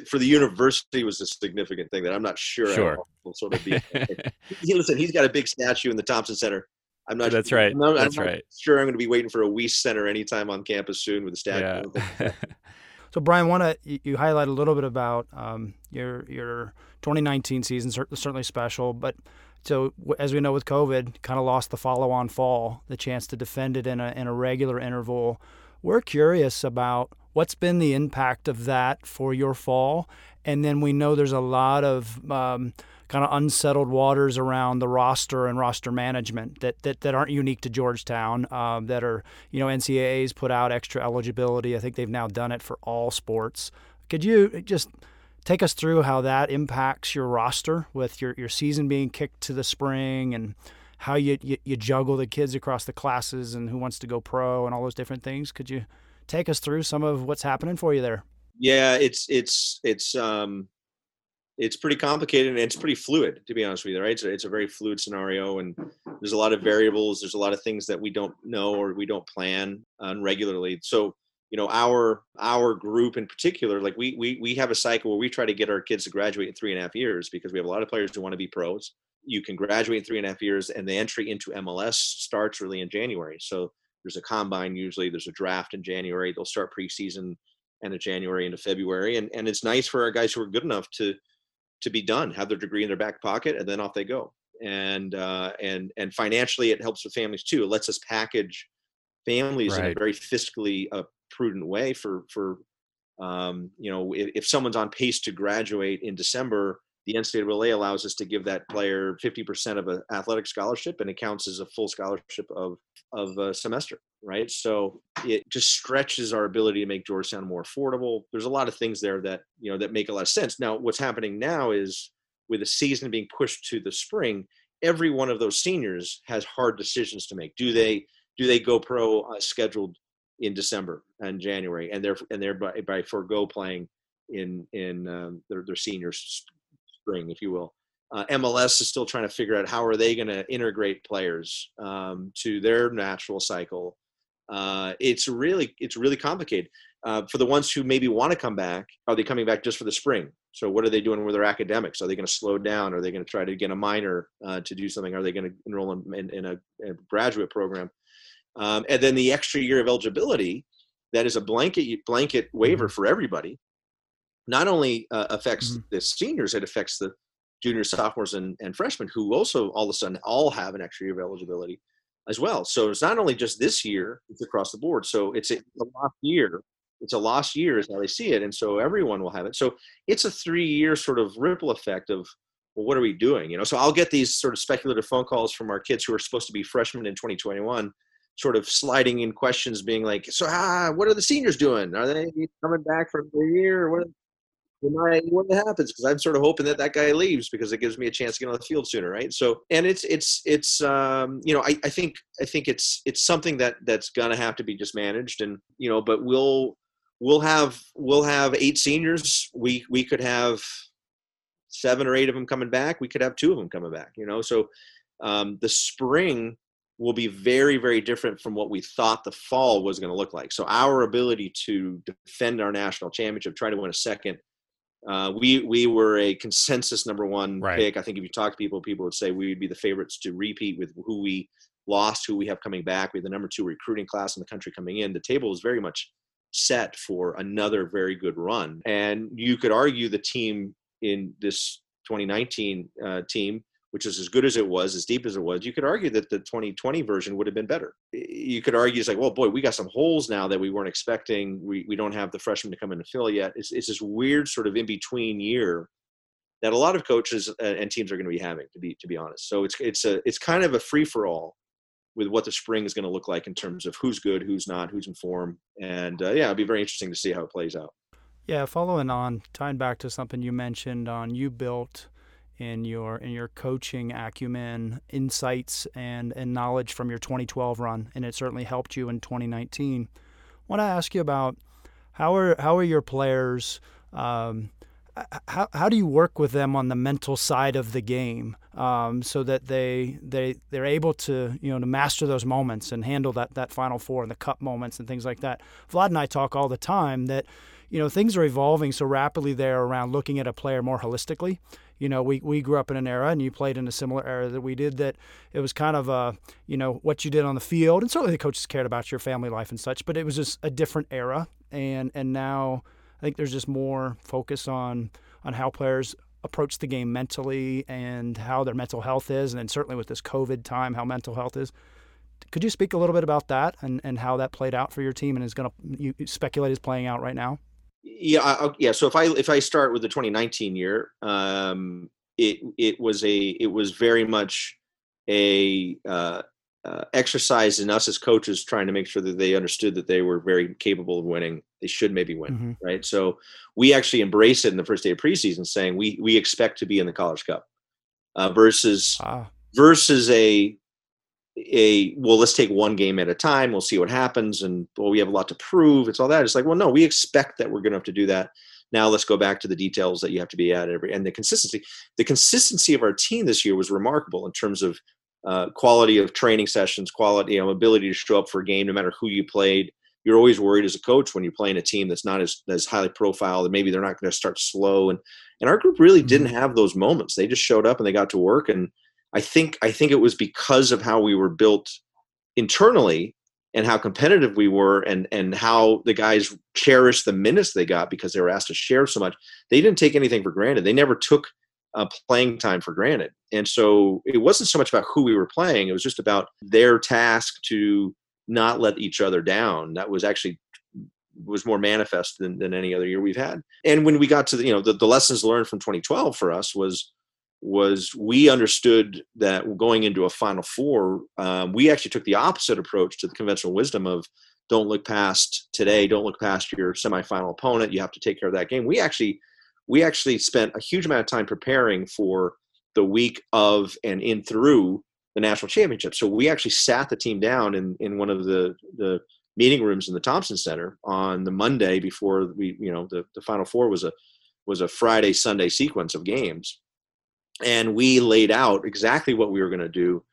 for the university was a significant thing that I'm not sure sure will sort of be. he, listen, he's got a big statue in the Thompson Center. I'm not. That's right. I'm not, That's I'm right. Sure, I'm going to be waiting for a Wiese Center anytime on campus soon with a statue. Yeah. so, Brian, want to you highlight a little bit about um, your your 2019 season, certainly special, but so as we know with COVID, kind of lost the follow-on fall, the chance to defend it in a in a regular interval. We're curious about what's been the impact of that for your fall, and then we know there's a lot of um, kind of unsettled waters around the roster and roster management that that, that aren't unique to Georgetown. Um, that are you know NCAA's put out extra eligibility. I think they've now done it for all sports. Could you just take us through how that impacts your roster with your, your season being kicked to the spring and how you, you, you juggle the kids across the classes and who wants to go pro and all those different things. Could you take us through some of what's happening for you there? Yeah, it's it's it's um it's pretty complicated and it's pretty fluid to be honest with you right? It's a, it's a very fluid scenario and there's a lot of variables there's a lot of things that we don't know or we don't plan on regularly. So you know our our group in particular like we we we have a cycle where we try to get our kids to graduate in three and a half years because we have a lot of players who want to be pros. You can graduate in three and a half years and the entry into mls starts really in january. So there's a combine usually there's a draft in january they'll start preseason end of january into february and and it's nice for our guys who are good enough to to be done have their degree in their back pocket and then off they go and uh, and and financially it helps with families too it lets us package families right. in a very fiscally uh, prudent way for for um, you know if, if, someone's on pace to graduate in December, the NCAA allows us to give that player 50% of an athletic scholarship, and it counts as a full scholarship of of a semester, right? So it just stretches our ability to make Georgetown more affordable. There's a lot of things there that you know that make a lot of sense. Now, what's happening now is with the season being pushed to the spring, every one of those seniors has hard decisions to make. Do they do they go pro uh, scheduled in December and January, and they're and they're by, forego playing in in um, their their senior spring, if you will. Uh, MLS is still trying to figure out how are they going to integrate players um, to their natural cycle. Uh, it's really it's really complicated. Uh, for the ones who maybe want to come back, are they coming back just for the spring? So what are they doing with their academics? Are they going to slow down? Are they going to try to get a minor uh, to do something? Are they going to enroll in, in, in a, a, graduate program? Um, and then the extra year of eligibility, that is a blanket blanket waiver mm-hmm. for everybody. Not only uh, affects mm-hmm. the seniors, it affects the juniors, sophomores, and, and freshmen who also all of a sudden all have an extra year of eligibility as well. So it's not only just this year; it's across the board. So it's a, a lost year. It's a lost year is how they see it, and so everyone will have it. So it's a three-year sort of ripple effect of well, what are we doing? You know, so I'll get these sort of speculative phone calls from our kids who are supposed to be freshmen in 2021 sort of sliding in questions, being like, "So, ah, what are the seniors doing? Are they coming back for a year? What, what happens?" Because I'm sort of hoping that that guy leaves because it gives me a chance to get on the field sooner, right? So, and it's it's it's um, you know, I, I think I think it's it's something that that's gonna have to be just managed, and you know, but we'll we'll have we'll have eight seniors. We we could have seven or eight of them coming back. We could have two of them coming back. You know, so um, the spring will be very, very different from what we thought the fall was going to look like. So our ability to defend our national championship, try to win a second. Uh, we we were a consensus number one right. pick. I think if you talk to people, people would say we would be the favorites to repeat with who we lost, who we have coming back. We have the number two recruiting class in the country coming in. The table is very much set for another very good run. And you could argue the team in this 2019 uh, team which is as good as it was, as deep as it was, you could argue that the 2020 version would have been better. You could argue it's like, well, boy, we got some holes now that we weren't expecting. We, we don't have the freshmen to come in and fill yet. It's, it's this weird sort of in between year that a lot of coaches and teams are going to be having, to be to be honest. So it's it's a it's kind of a free for all with what the spring is going to look like in terms of who's good, who's not, who's in form, and uh, yeah, it'll be very interesting to see how it plays out. Yeah, following on, tying back to something you mentioned on you built in your in your coaching acumen, insights, and and knowledge from your 2012 run, and it certainly helped you in 2019. I want to ask you about how are how are your players um, how, how do you work with them on the mental side of the game um, so that they they they're able to you know to master those moments and handle that that final four and the cup moments and things like that. Vlad and I talk all the time that you know things are evolving so rapidly there around looking at a player more holistically. You know, we, we grew up in an era, and you played in a similar era that we did. That it was kind of a, you know, what you did on the field, and certainly the coaches cared about your family life and such. But it was just a different era, and and now I think there's just more focus on on how players approach the game mentally and how their mental health is, and then certainly with this COVID time, how mental health is. Could you speak a little bit about that and, and how that played out for your team and is going to you speculate is playing out right now? Yeah, I, yeah. So if I if I start with the 2019 year, um, it it was a it was very much a uh, uh, exercise in us as coaches trying to make sure that they understood that they were very capable of winning. They should maybe win, mm-hmm. right? So we actually embrace it in the first day of preseason, saying we we expect to be in the College Cup uh, versus ah. versus a a well let's take one game at a time we'll see what happens and well we have a lot to prove it's all that it's like well no we expect that we're going to have to do that now let's go back to the details that you have to be at every and the consistency the consistency of our team this year was remarkable in terms of uh, quality of training sessions, quality, you know, ability to show up for a game, no matter who you played. You're always worried as a coach when you're playing a team that's not as, as highly profiled, and maybe they're not going to start slow. And and our group really didn't mm-hmm. have those moments. They just showed up and they got to work. And I think I think it was because of how we were built internally and how competitive we were and and how the guys cherished the minutes they got because they were asked to share so much. They didn't take anything for granted. They never took uh, playing time for granted. And so it wasn't so much about who we were playing, it was just about their task to not let each other down. That was actually was more manifest than, than any other year we've had. And when we got to the, you know, the, the lessons learned from 2012 for us was, was we understood that going into a final four, um, we actually took the opposite approach to the conventional wisdom of don't look past today, don't look past your semifinal opponent. You have to take care of that game. We actually we actually spent a huge amount of time preparing for the week of and in through the national championship. So we actually sat the team down in, in one of the, the meeting rooms in the Thompson Center on the Monday before we, you know, the, the final four was a, was a Friday, Sunday sequence of games. And we laid out exactly what we were going to do,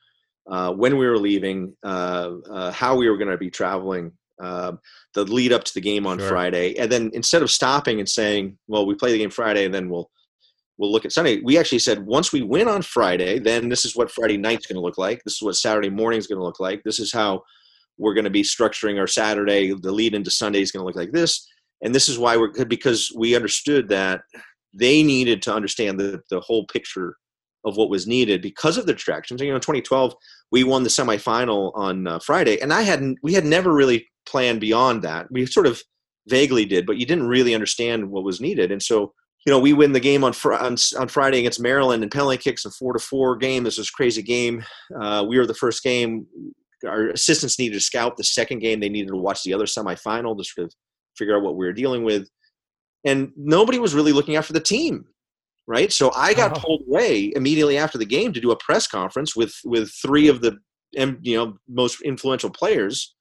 uh, when we were leaving, uh, uh, how we were going to be traveling, uh, the lead up to the game on sure. Friday, and then instead of stopping and saying, "Well, we play the game Friday, and then we'll we'll look at Sunday," we actually said, "Once we win on Friday, then this is what Friday night's going to look like. This is what Saturday morning is going to look like. This is how we're going to be structuring our Saturday. The lead into Sunday is going to look like this, and this is why we're good because we understood that they needed to understand the the whole picture." of what was needed because of the distractions. You know, 2012, we won the semifinal on uh, Friday, and I hadn't, we had never really planned beyond that. We sort of vaguely did, but you didn't really understand what was needed. And so, you know, we win the game on fr- on, on, Friday against Maryland and penalty kicks and four to four game. This was crazy game. Uh, we were the first game. Our assistants needed to scout the second game. They needed to watch the other semifinal to sort of figure out what we were dealing with. And nobody was really looking after the team, right? So I got oh. pulled away immediately after the game to do a press conference with with three of the you know most influential players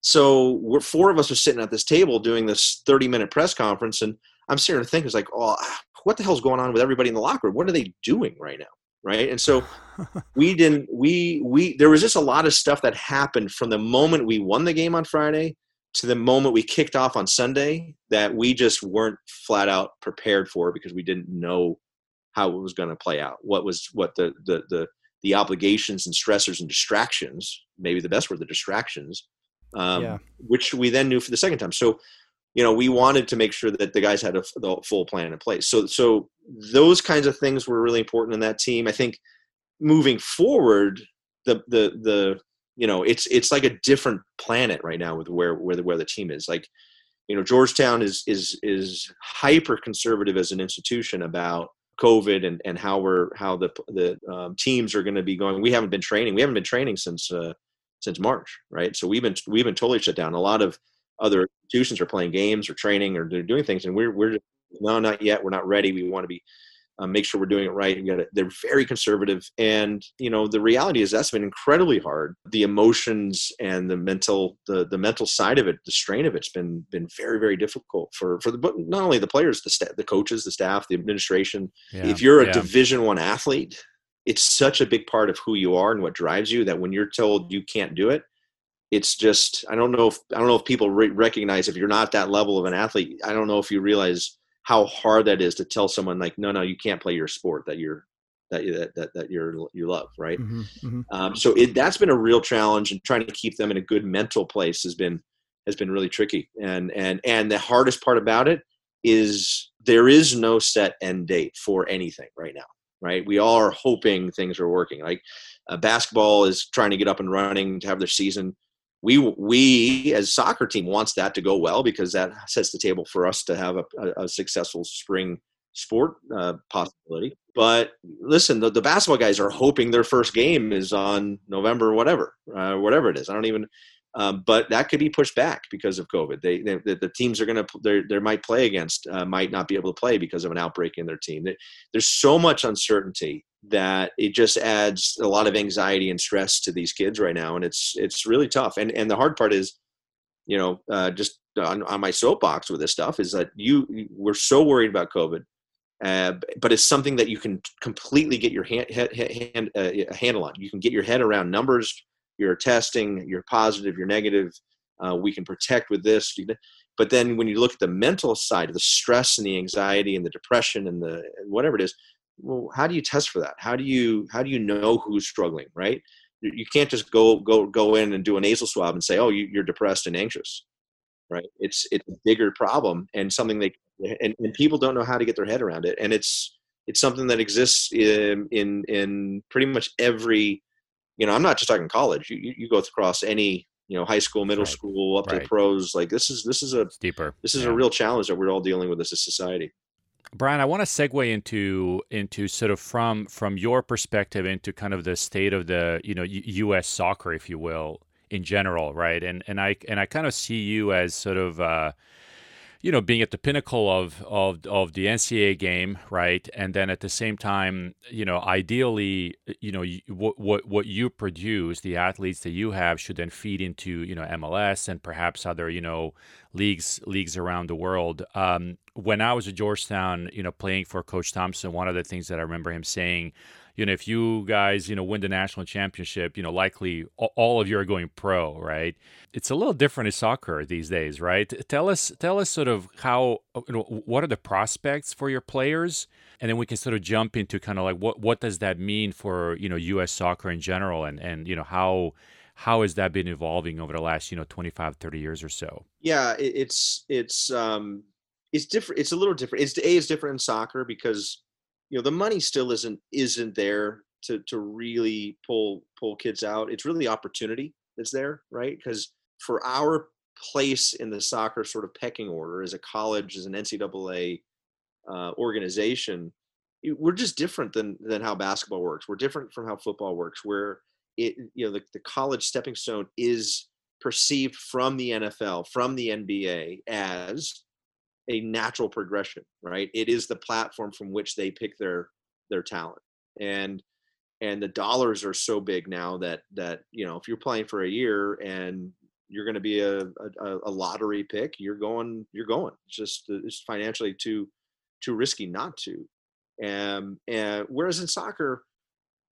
so we're four of us are sitting at this table doing this 30 minute press conference, and I'm sitting there thinking, it's like, oh, what the hell's going on with everybody in the locker room? What are they doing right now? Right. And so we didn't, we, we, there was just a lot of stuff that happened from the moment we won the game on Friday to the moment we kicked off on Sunday that we just weren't flat out prepared for because we didn't know how it was going to play out. What was, what the, the, the, the obligations and stressors and distractions, maybe the best were the distractions um, yeah. which we then knew for the second time. So, you know, we wanted to make sure that the guys had a the full plan in place. So, so those kinds of things were really important in that team. I think moving forward, the the the you know, it's it's like a different planet right now with where where the where the team is. Like, you know, Georgetown is is is hyper conservative as an institution about COVID and, and how we're how the the um, teams are going to be going. We haven't been training. We haven't been training since uh, since March, right? So we've been we've been totally shut down. A lot of other institutions are playing games or training or they're doing things, and we're we're no, not yet. We're not ready. We want to be uh, make sure we're doing it right. got they're very conservative, and you know the reality is that's been incredibly hard. The emotions and the mental the the mental side of it, the strain of it's been been very very difficult for for the but not only the players, the sta- the coaches, the staff, the administration. Yeah, if you're a yeah. Division One athlete, it's such a big part of who you are and what drives you that when you're told you can't do it, it's just I don't know if I don't know if people re- recognize if you're not that level of an athlete. I don't know if you realize how hard that is to tell someone like no no you can't play your sport that you're that that that, that you're you love right mm-hmm, mm-hmm. Um, so it, that's been a real challenge and trying to keep them in a good mental place has been has been really tricky and and and the hardest part about it is there is no set end date for anything right now right we all are hoping things are working like uh, basketball is trying to get up and running to have their season we we as soccer team wants that to go well because that sets the table for us to have a, a, successful spring sport uh, possibility. But listen, the, the, basketball guys are hoping their first game is on November, whatever, uh, whatever it is. I don't even. Um, but that could be pushed back because of COVID. They, they the teams are going to they might play against uh, might not be able to play because of an outbreak in their team. There's so much uncertainty that it just adds a lot of anxiety and stress to these kids right now, and it's it's really tough. And and the hard part is, you know, uh, just on, on my soapbox with this stuff is that you we're so worried about COVID, uh, but it's something that you can completely get your hand, hand uh, handle on. You can get your head around numbers. You're testing. You're positive. You're negative. Uh, we can protect with this. But then when you look at the mental side, the stress and the anxiety and the depression and the whatever it is, well how do you test for that how do you how do you know who's struggling right you can't just go go go in and do a nasal swab and say oh you, are depressed and anxious right it's it's a bigger problem and something they and, and people don't know how to get their head around it and it's it's something that exists in in in pretty much every you know i'm not just talking college you you go across any you know high school middle right. school up right. to the pros like this is this is a it's deeper this is yeah. a real challenge that we're all dealing with as a society Brian, I want to segue into into sort of from from your perspective into kind of the state of the you know U.S. soccer, if you will, in general, right? And and I and I kind of see you as sort of uh, you know, being at the pinnacle of, of, of the NCAA game, right? And then at the same time, you know, ideally, you know, what, what, what you produce, the athletes that you have should then feed into, you know, MLS and perhaps other, you know, leagues, leagues around the world. Um, when I was at Georgetown, you know, playing for Coach Thompson, one of the things that I remember him saying, you know, if you guys, you know, win the national championship, you know, likely all of you are going pro, right? It's a little different in soccer these days, right? Tell us, tell us sort of how, you know, what are the prospects for your players? And then we can sort of jump into kind of like what, what does that mean for, you know, U.S. soccer in general and, and, you know, how, how has that been evolving over the last, you know, 25, 30 years or so? Yeah, it's, it's, um, it's different. It's a little different. It's a is different in soccer because you know the money still isn't isn't there to to really pull pull kids out. It's really opportunity that's there, right? Because for our place in the soccer sort of pecking order as a college, as an NCAA uh, organization, we're just different than than how basketball works. We're different from how football works. Where it you know the, the college stepping stone is perceived from the NFL, from the NBA as a natural progression, right? It is the platform from which they pick their their talent. And and the dollars are so big now that that you know if you're playing for a year and you're going to be a, a, a lottery pick, you're going you're going. It's just it's financially too too risky not to. Um, and whereas in soccer,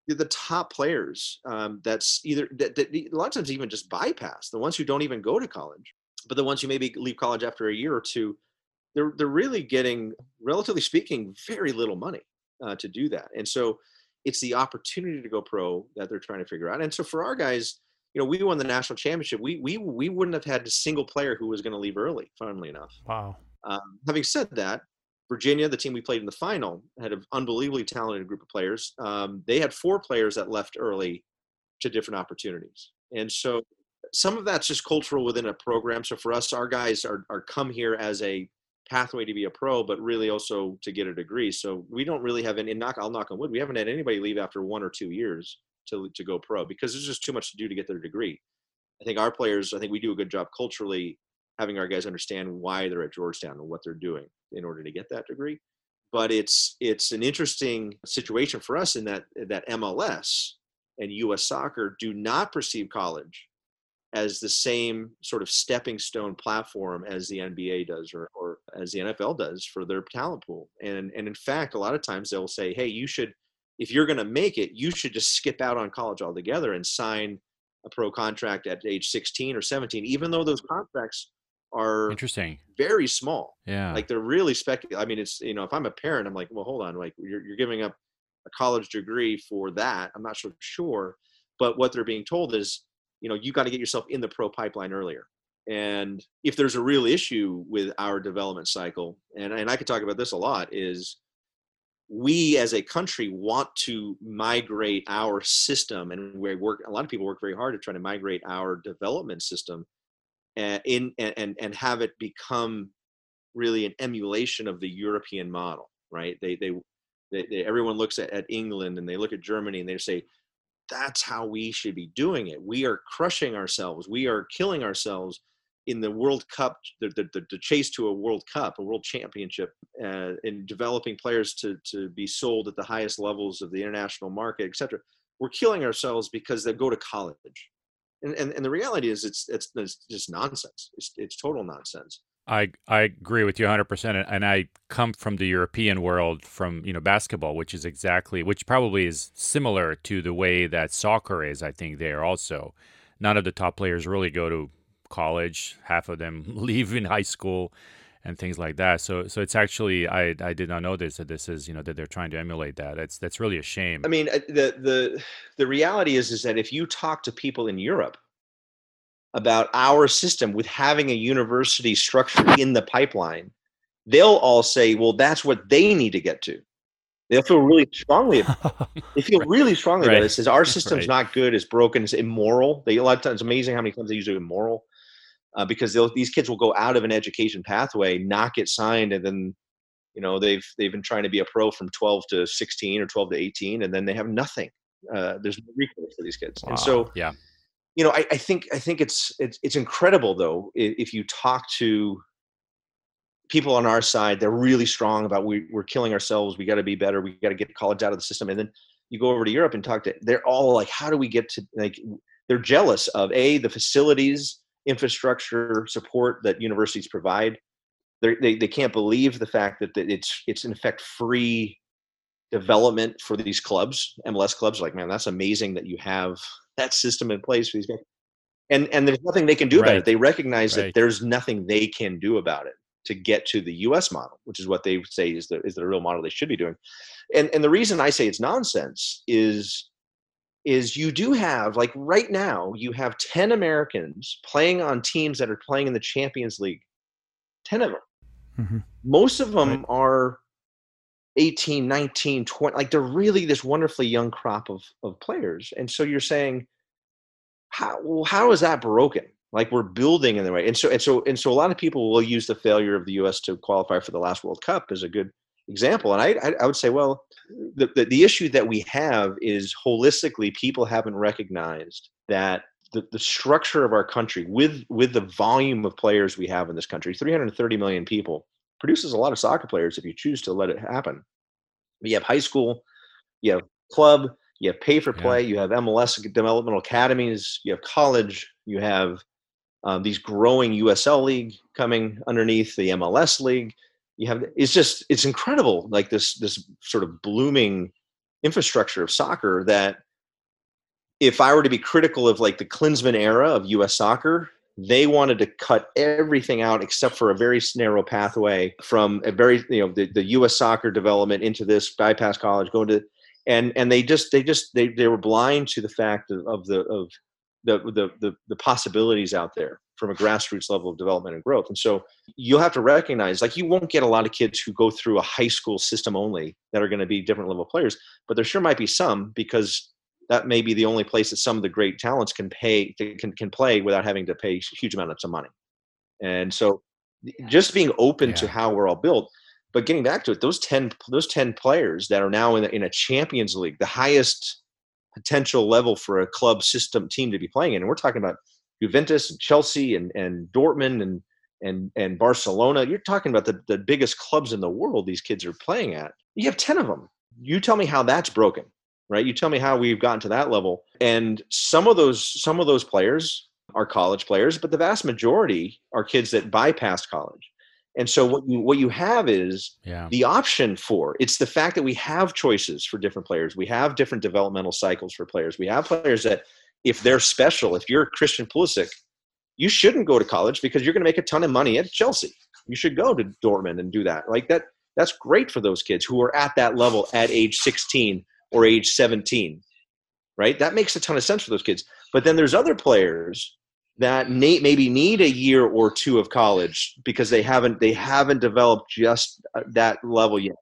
the top players um, that's either that, that, a lot of times even just bypass the ones who don't even go to college, but the ones who maybe leave college after a year or two they're they're really getting, relatively speaking, very little money uh, to do that. And so it's the opportunity to go pro that they're trying to figure out. And so for our guys, you know, we won the national championship. We we we wouldn't have had a single player who was going to leave early. Funnily enough. Wow. Um, having said that, Virginia, the team we played in the final, had an unbelievably talented group of players. Um, they had four players that left early to different opportunities, and so some of that's just cultural within a program. So for us, our guys are are come here as a pathway to be a pro, but really also to get a degree. So we don't really have any knock. I'll knock on wood. We haven't had anybody leave after one or two years to to go pro because there's just too much to do to get their degree. I think our players, I think we do a good job culturally having our guys understand why they're at Georgetown and what they're doing in order to get that degree. But it's it's an interesting situation for us in that that MLS and U.S. soccer do not perceive college as the same sort of stepping stone platform as the NBA does or, or as the NFL does for their talent pool. And and in fact, a lot of times they'll say, hey, you should if you're going to make it, you should just skip out on college altogether and sign a pro contract at age 16 or 17, even though those contracts are interesting, very small. Yeah, like they're really spec. I mean, it's you know, if I'm a parent, I'm like, well, hold on, like you're you're giving up a college degree for that. I'm not so sure, but what they're being told is, you know, you got to get yourself in the pro pipeline earlier. And if there's a real issue with our development cycle, and, and I could talk about this a lot, is we as a country want to migrate our system and we work a lot of people work very hard to try to migrate our development system uh, and in and and have it become really an emulation of the european model right they they, they, they everyone looks at, at england and they look at germany and they say that's how we should be doing it we are crushing ourselves we are killing ourselves in the World Cup, the, the, the, chase to a World Cup, a World Championship, uh, in developing players to, to be sold at the highest levels of the international market, etc. We're killing ourselves because they go to college. And, and, and the reality is it's, it's, it's just nonsense. It's, it's total nonsense. I, I agree with you 100% and I come from the European world from you know basketball which is exactly which probably is similar to the way that soccer is I think there also none of the top players really go to college. Half of them leave in high school and things like that. So so it's actually I I did not know this that this is you know that they're trying to emulate that. It's that's really a shame. I mean uh, the the the reality is is that if you talk to people in Europe about our system with having a university structure in the pipeline, they'll all say, well, that's what they need to get to. They'll feel really strongly. they feel right. really strongly right. about it. Says our system's right. not good. It's broken. It's immoral. They a lot of times. It's amazing how many times they use it immoral uh, because these kids will go out of an education pathway, not get signed, and then you know they've they've been trying to be a pro from 12 to 16 or 12 to 18, and then they have nothing. Uh, there's no recourse for these kids, wow. and so yeah, you know I, I think I think it's it's it's incredible though if you talk to people on our side they're really strong about we, we're killing ourselves we got to be better we got to get college out of the system and then you go over to europe and talk to they're all like how do we get to like they're jealous of a the facilities infrastructure support that universities provide. They're, they they can't believe the fact that, that it's it's in effect free development for these clubs. MLS clubs like, man, that's amazing that you have that system in place for these guys. And and there's nothing they can do right. about it. They recognize right. that there's nothing they can do about it to get to the U.S. model, which is what they say is the is the real model they should be doing. And and the reason I say it's nonsense is is you do have like right now you have 10 americans playing on teams that are playing in the champions league 10 of them mm-hmm. most of them right. are 18 19 20 like they're really this wonderfully young crop of, of players. And so you're saying how well, how is that broken? Like we're building in the way. And so and so and so a lot of people will use the failure of the us to qualify for the last world cup as a good example. And I, I, would say, well, the, the, the issue that we have is holistically, people haven't recognized that the, the structure of our country with with the volume of players we have in this country 330 million people produces a lot of soccer players if you choose to let it happen you have high school you have club you have pay for play yeah. you have mls developmental academies you have college you have um, these growing usl league coming underneath the mls league you have it's just it's incredible like this this sort of blooming infrastructure of soccer that if i were to be critical of like the klinsmann era of us soccer they wanted to cut everything out except for a very narrow pathway from a very you know the, the us soccer development into this bypass college going to and and they just they just they, they were blind to the fact of, of the of the, the the the possibilities out there from a grassroots level of development and growth. And so you'll have to recognize like you won't get a lot of kids who go through a high school system only that are going to be different level players, but there sure might be some because that may be the only place that some of the great talents can pay can can play without having to pay huge amounts of money. And so just being open yeah. to how we're all built. But getting back to it, those 10 those 10 players that are now in, in a Champions League, the highest potential level for a club system team to be playing in, and we're talking about Juventus and Chelsea and, and Dortmund and and and Barcelona. You're talking about the, the biggest clubs in the world these kids are playing at. You have 10 of them. You tell me how that's broken, right? You tell me how we've gotten to that level. And some of those some of those players are college players, but the vast majority are kids that bypassed college. And so what you what you have is yeah. the option for it's the fact that we have choices for different players. We have different developmental cycles for players. We have players that if they're special, if you're Christian Pulisic, you shouldn't go to college because you're going to make a ton of money at Chelsea. You should go to Dortmund and do that. Like that that's great for those kids who are at that level at age 16 or age 17. Right? That makes a ton of sense for those kids. But then there's other players that maybe need a year or two of college because they haven't they haven't developed just uh, that level yet.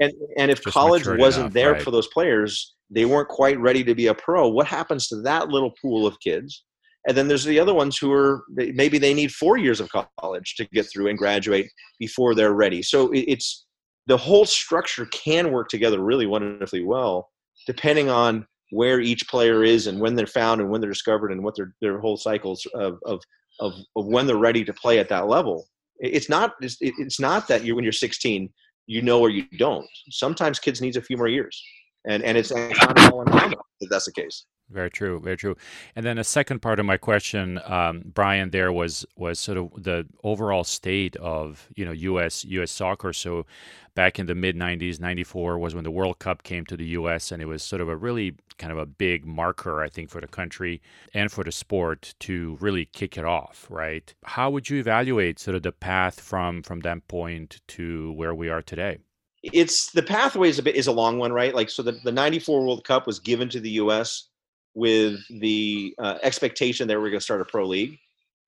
And and if just college wasn't enough, there right. for those players, they weren't quite ready to be a pro. What happens to that little pool of kids? And then there's the other ones who are maybe they need four years of college to get through and graduate before they're ready. So it's the whole structure can work together really wonderfully well, depending on where each player is and when they're found and when they're discovered and what their their whole cycles of of of, of when they're ready to play at that level. It's not it's, it's not that you when you're 16 you know or you don't. Sometimes kids needs a few more years, and and it's not all uncommon if that's the case. Very true, very true. And then a second part of my question, um, Brian, there was was sort of the overall state of you know U.S. U.S. soccer. So back in the mid '90s, '94 was when the World Cup came to the U.S. and it was sort of a really kind of a big marker, I think, for the country and for the sport to really kick it off. Right? How would you evaluate sort of the path from from that point to where we are today? It's the pathway is a bit is a long one, right? Like so, the the '94 World Cup was given to the U.S with the uh, expectation that we are going to start a pro league.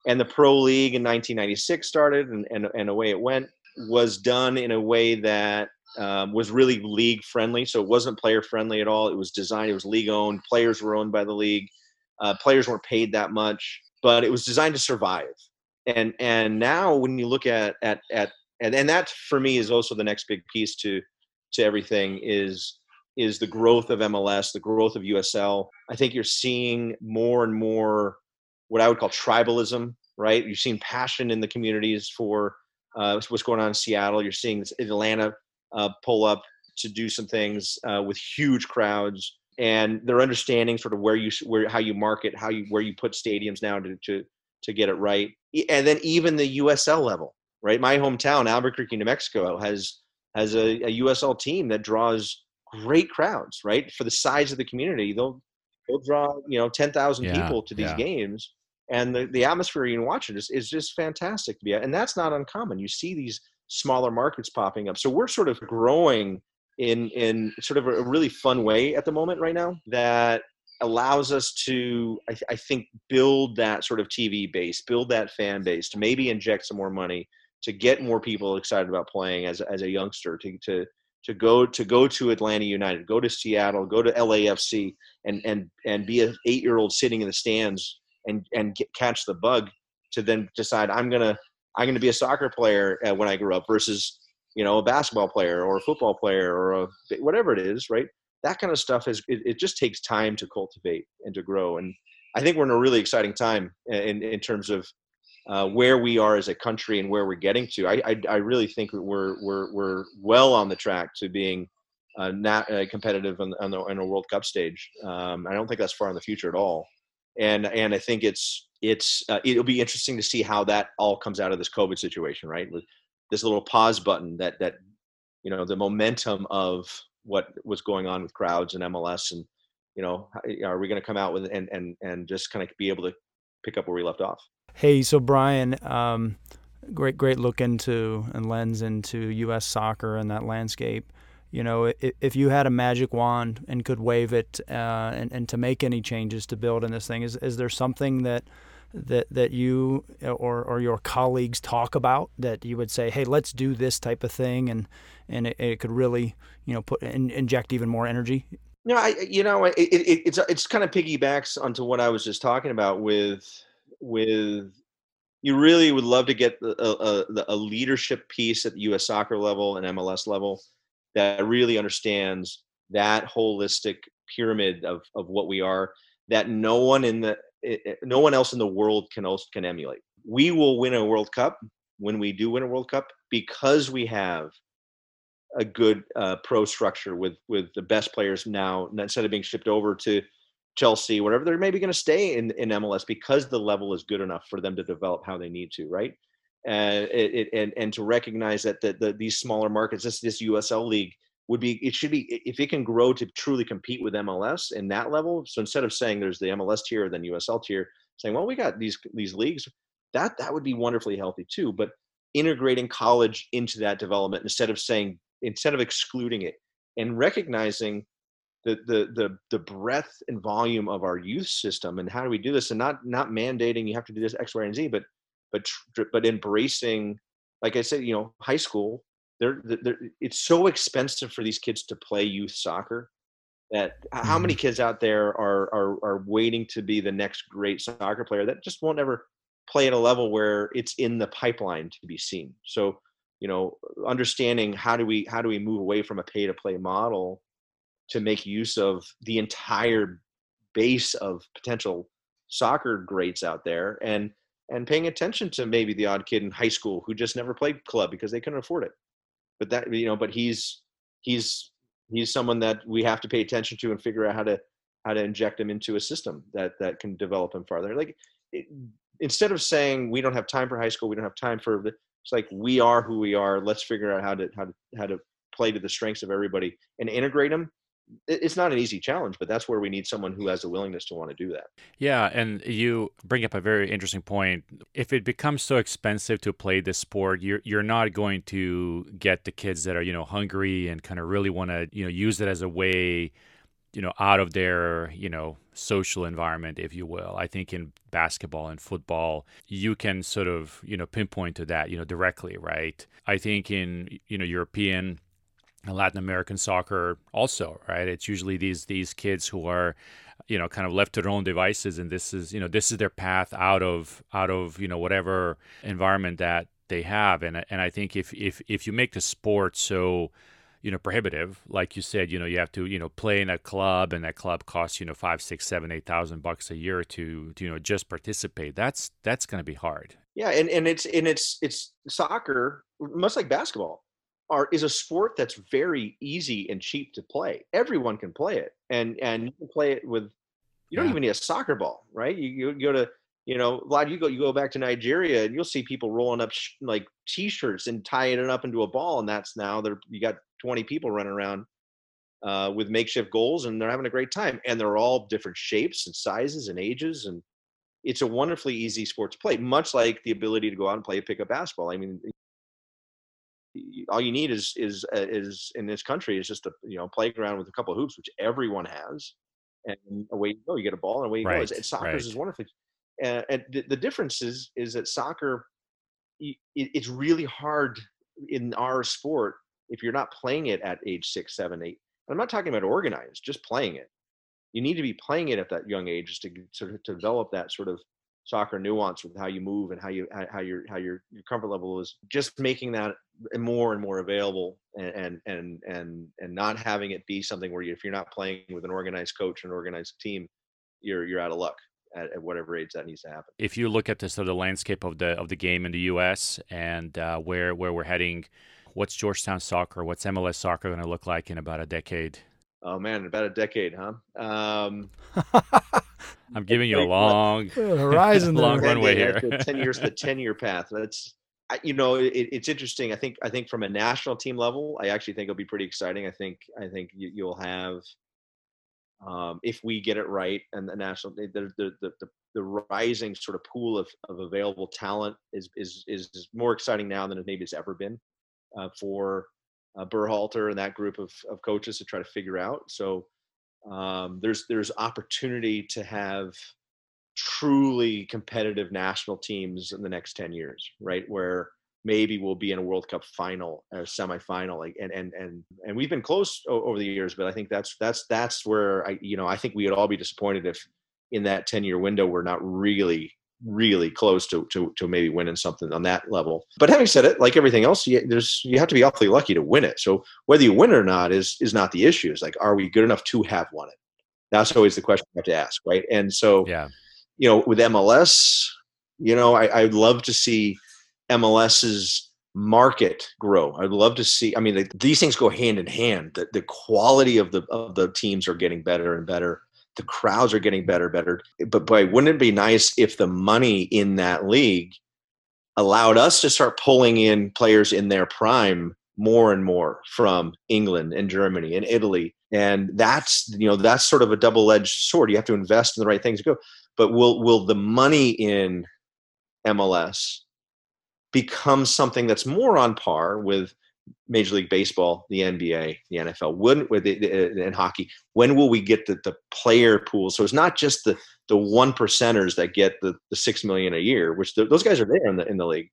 And the pro league in 1996 started, and, and, and away it went. Was done in a way that um, was really league friendly. So it wasn't player friendly at all. It was designed, it was league owned. Players were owned by the league. Uh, players weren't paid that much, but it was designed to survive. And and now when you look at at at and, and that for me is also the next big piece to to everything is is the growth of MLS, the growth of USL. I think you're seeing more and more what I would call tribalism, right? You're seeing passion in the communities for uh, what's going on in Seattle. You're seeing Atlanta uh, pull up to do some things uh, with huge crowds, and they're understanding sort of where you where how you market, how you where you put stadiums now to to to get it right, and then even the USL level, right? My hometown, Albuquerque, New Mexico, has has a, a USL team that draws great crowds, right? For the size of the community, they'll they'll draw you know ten thousand yeah, people to these yeah. games, and the the atmosphere you can watch it is is just fantastic to be at, and that's not uncommon. You see these smaller markets popping up, so we're sort of growing in in sort of a really fun way at the moment right now that allows us to I, I think build that sort of TV base, build that fan base, to maybe inject some more money to get more people excited about playing as as a youngster to to to go to go to Atlanta United, go to Seattle, go to LAFC, and and and be an eight year old sitting in the stands and and get, catch the bug to then decide I'm gonna I'm gonna be a soccer player uh, when I grow up versus you know a basketball player or a football player or a, whatever it is, right? That kind of stuff is it, it just takes time to cultivate and to grow, and I think we're in a really exciting time in in terms of uh, where we are as a country and where we're getting to. I, I, I, really think we're, we're, we're well on the track to being uh, not uh, competitive on, on, the, on a World Cup stage. Um, I don't think that's far in the future at all. And, and I think it's, it's, uh, it'll be interesting to see how that all comes out of this COVID situation, right? With this little pause button that, that, you know, the momentum of what was going on with crowds and MLS and, you know, are we going to come out with and, and, and just kind of be able to pick up where we left off? Hey, so Brian, um, great, great look into and lens into U.S. soccer and that landscape. You know, if, if you had a magic wand and could wave it uh, and, and to make any changes to build in this thing, is, is there something that that that you or, or your colleagues talk about that you would say, hey, let's do this type of thing, and and it, it could really you know put in, inject even more energy. No, I you know it, it, it's it's kind of piggybacks onto what I was just talking about with with you really would love to get a, a, a, leadership piece at the U.S. soccer level and MLS level that really understands that holistic pyramid of, of what we are. That no one in the it, it, no one else in the world can can emulate. We will win a World Cup when we do win a World Cup because we have a good uh, pro structure with with the best players now instead of being shipped over to Chelsea, whatever. They're maybe going to stay in in MLS because the level is good enough for them to develop how they need to, right? And it, it and and to recognize that the, the these smaller markets, this this USL league would be it should be if it can grow to truly compete with MLS in that level. So instead of saying there's the MLS tier then USL tier, saying well we got these these leagues, that that would be wonderfully healthy too. But integrating college into that development instead of saying instead of excluding it and recognizing the, the the the breadth and volume of our youth system and how do we do this and not not mandating you have to do this x y and z but but but embracing like i said you know high school they're, they're it's so expensive for these kids to play youth soccer that how many mm-hmm. kids out there are are are waiting to be the next great soccer player that just won't ever play at a level where it's in the pipeline to be seen so you know understanding how do we how do we move away from a pay to play model to make use of the entire base of potential soccer greats out there and and paying attention to maybe the odd kid in high school who just never played club because they couldn't afford it. But that you know but he's he's he's someone that we have to pay attention to and figure out how to how to inject him into a system that that can develop him farther. Like it, instead of saying we don't have time for high school we don't have time for it's like we are who we are let's figure out how to how to how to play to the strengths of everybody and integrate them it's not an easy challenge, but that's where we need someone who has a willingness to want to do that. Yeah, and you bring up a very interesting point. If it becomes so expensive to play this sport, you're you're not going to get the kids that are you know hungry and kind of really want to you know use it as a way you know out of their you know social environment if you will i think in basketball and football you can sort of you know pinpoint to that you know directly right i think in you know european Latin American soccer also, right? It's usually these these kids who are, you know, kind of left to their own devices, and this is you know this is their path out of out of you know whatever environment that they have, and and I think if if if you make the sport so you know prohibitive like you said you know you have to you know play in a club and that club costs you know five six seven eight thousand bucks a year to, to you know just participate that's that's going to be hard yeah and and it's and it's it's soccer much like basketball are is a sport that's very easy and cheap to play. Everyone can play it, and and you can play it with. You don't yeah. even need a soccer ball, right? You, you go to you know, a lot you go you go back to Nigeria and you'll see people rolling up sh- like t-shirts and tying it up into a ball, and that's now they're you got 20 people running around uh, with makeshift goals, and they're having a great time, and they're all different shapes and sizes and ages, and it's a wonderfully easy sport to play, much like the ability to go out and play a pickup basketball. I mean, all you need is is uh, is in this country is just a you know playground with a couple of hoops, which everyone has, and away you go. You get a ball and away you right, go. soccer right. is wonderful. And, and the, the, difference is is that soccer, it, it's really hard in our sport if you're not playing it at age six, seven, eight. I'm not talking about organized, just playing it. You need to be playing it at that young age just to sort of develop that sort of soccer nuance with how you move and how you how your how your, your comfort level is just making that more and more available and and and and not having it be something where you, if you're not playing with an organized coach and organized team you're you're out of luck at, at, whatever age that needs to happen. If you look at the sort of landscape of the of the game in the US and uh, where where we're heading what's Georgetown soccer what's MLS soccer going to look like in about a decade Oh man, about a decade, huh? Um, I'm giving you a long horizon, long runway here. ten years, the ten year path. That's you know, it, it's interesting. I think I think from a national team level, I actually think it'll be pretty exciting. I think I think you, will have, um, if we get it right, and the national the the the, the, the rising sort of pool of, of available talent is, is is more exciting now than it maybe it's ever been uh, for uh, Berhalter and that group of, of coaches to try to figure out. So um, there's there's opportunity to have truly competitive national teams in the next 10 years, right? Where maybe we'll be in a World Cup final or semifinal, like, and and and and we've been close over the years, but I think that's that's that's where I you know I think we would all be disappointed if in that 10 year window we're not really really close to, to, to maybe winning something on that level. But having said it, like everything else, you, there's you have to be awfully lucky to win it. So whether you win it or not is is not the issue. It's like, are we good enough to have won it? That's always the question you have to ask, right? And so, yeah, you know, with MLS, you know, I, I'd love to see MLS's market grow. I'd love to see. I mean, the, these things go hand in hand. The, the quality of the of the teams are getting better and better. The crowds are getting better, better. But boy, wouldn't it be nice if the money in that league allowed us to start pulling in players in their prime more and more from England and Germany and Italy. And that's you know that's sort of a double-edged sword. You have to invest in the right things to go. But will will the money in MLS become something that's more on par with Major League Baseball, the NBA, the NFL, when with uh, it, and hockey. When will we get the, the player pool? So it's not just the the one percenters that get the, the six million a year, which the, those guys are there in the in the league,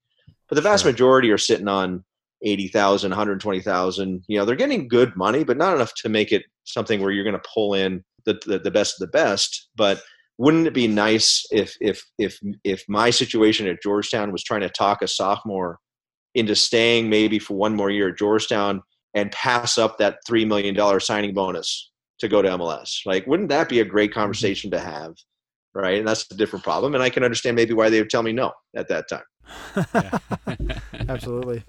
but the vast sure. majority are sitting on 80,000, 120,000. You know, they're getting good money, but not enough to make it something where you're going to pull in the, the, the best of the best. But wouldn't it be nice if if if if my situation at Georgetown was trying to talk a sophomore into staying maybe for one more year at Georgetown and pass up that three million dollar signing bonus to go to MLS? Like, wouldn't that be a great mm-hmm. conversation to have? Right, and that's a different problem, and I can understand maybe why they would tell me no at that time. Absolutely.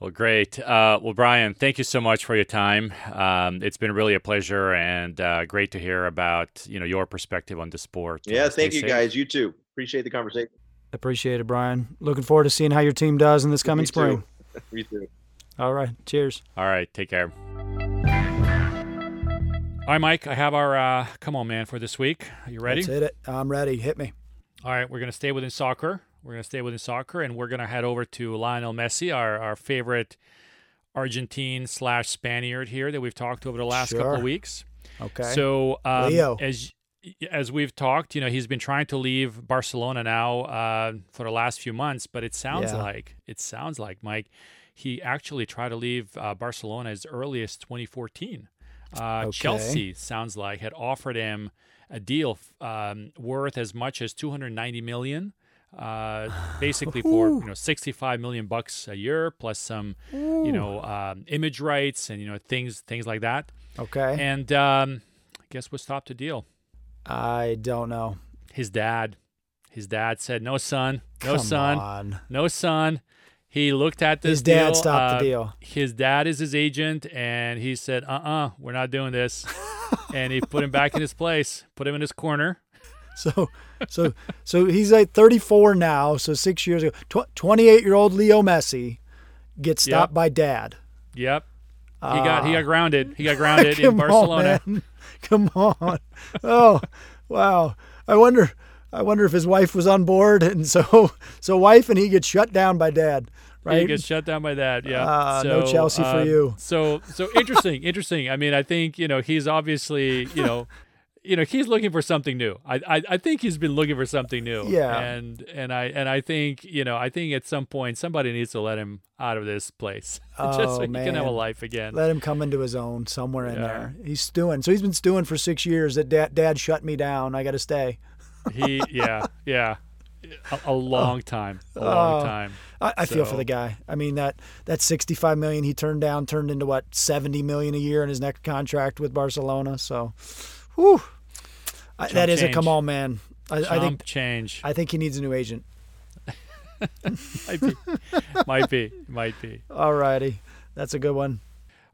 Well, great. Uh, well, Brian, thank you so much for your time. Um, it's been really a pleasure and uh, great to hear about you know your perspective on the sport. Yeah, uh, thank you safe. guys. You too. Appreciate the conversation. Appreciate it, Brian. Looking forward to seeing how your team does in this coming Me spring. Too. Me too. All right. Cheers. All right. Take care. All right, Mike. I have our uh, come on, man, for this week. Are you ready? Let's hit it. I'm ready. Hit me. All right. We're gonna stay within soccer. We're going to stay within soccer, and we're going to head over to Lionel Messi, our, our favorite Argentine slash Spaniard here that we've talked over the last sure. couple of weeks. Okay. So um, Leo. as as we've talked, you know, he's been trying to leave Barcelona now uh, for the last few months, but it sounds yeah. like it sounds like Mike, he actually tried to leave uh, Barcelona as early as 2014. Uh, okay. Chelsea sounds like had offered him a deal um, worth as much as 290 million uh, basically for you know 65 million bucks a year plus some Ooh. you know um, image rights and you know things things like that. Okay. And um, I guess what stopped the deal? I don't know. His dad. His dad said, "No, son. No, Come son. On. No, son." He looked at this. His dad deal. stopped uh, the deal. His dad is his agent, and he said, "Uh, uh-uh, uh, we are not doing this." and he put him back in his place, put him in his corner, so, so, so he's like 34 now. So six years ago, 28 year old Leo Messi gets stopped yep. by dad. Yep. He got he got grounded. He got grounded in Barcelona. On, come on. Oh, wow. I wonder. I wonder if his wife was on board, and so so wife and he get shut down by dad. Right? He gets shut down by that. Yeah. Uh, so, no Chelsea uh, for you. So so interesting, interesting. I mean, I think you know he's obviously you know you know he's looking for something new. I, I, I think he's been looking for something new. Yeah. And and I and I think you know I think at some point somebody needs to let him out of this place oh, just so he man. can have a life again. Let him come into his own somewhere in yeah. there. He's stewing. So he's been stewing for six years. That dad, dad shut me down. I got to stay. he yeah yeah. A, a long time, a long uh, time. I, I so. feel for the guy. I mean that that 65 million he turned down turned into what 70 million a year in his next contract with Barcelona. So, Whew. I, that change. is a come on, man. I, I, think change. I think he needs a new agent. might be, might be, might be. All righty, that's a good one.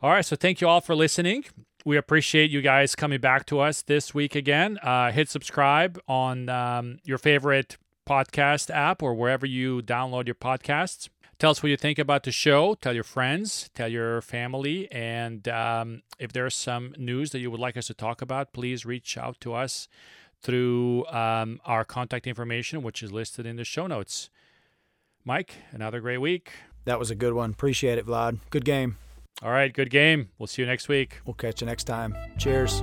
All right, so thank you all for listening. We appreciate you guys coming back to us this week again. Uh, hit subscribe on um, your favorite podcast app or wherever you download your podcasts. Tell us what you think about the show. Tell your friends, tell your family. And um, if there's some news that you would like us to talk about, please reach out to us through um, our contact information, which is listed in the show notes. Mike, another great week. That was a good one. Appreciate it, Vlad. Good game. All right, good game. We'll see you next week. We'll catch you next time. Cheers.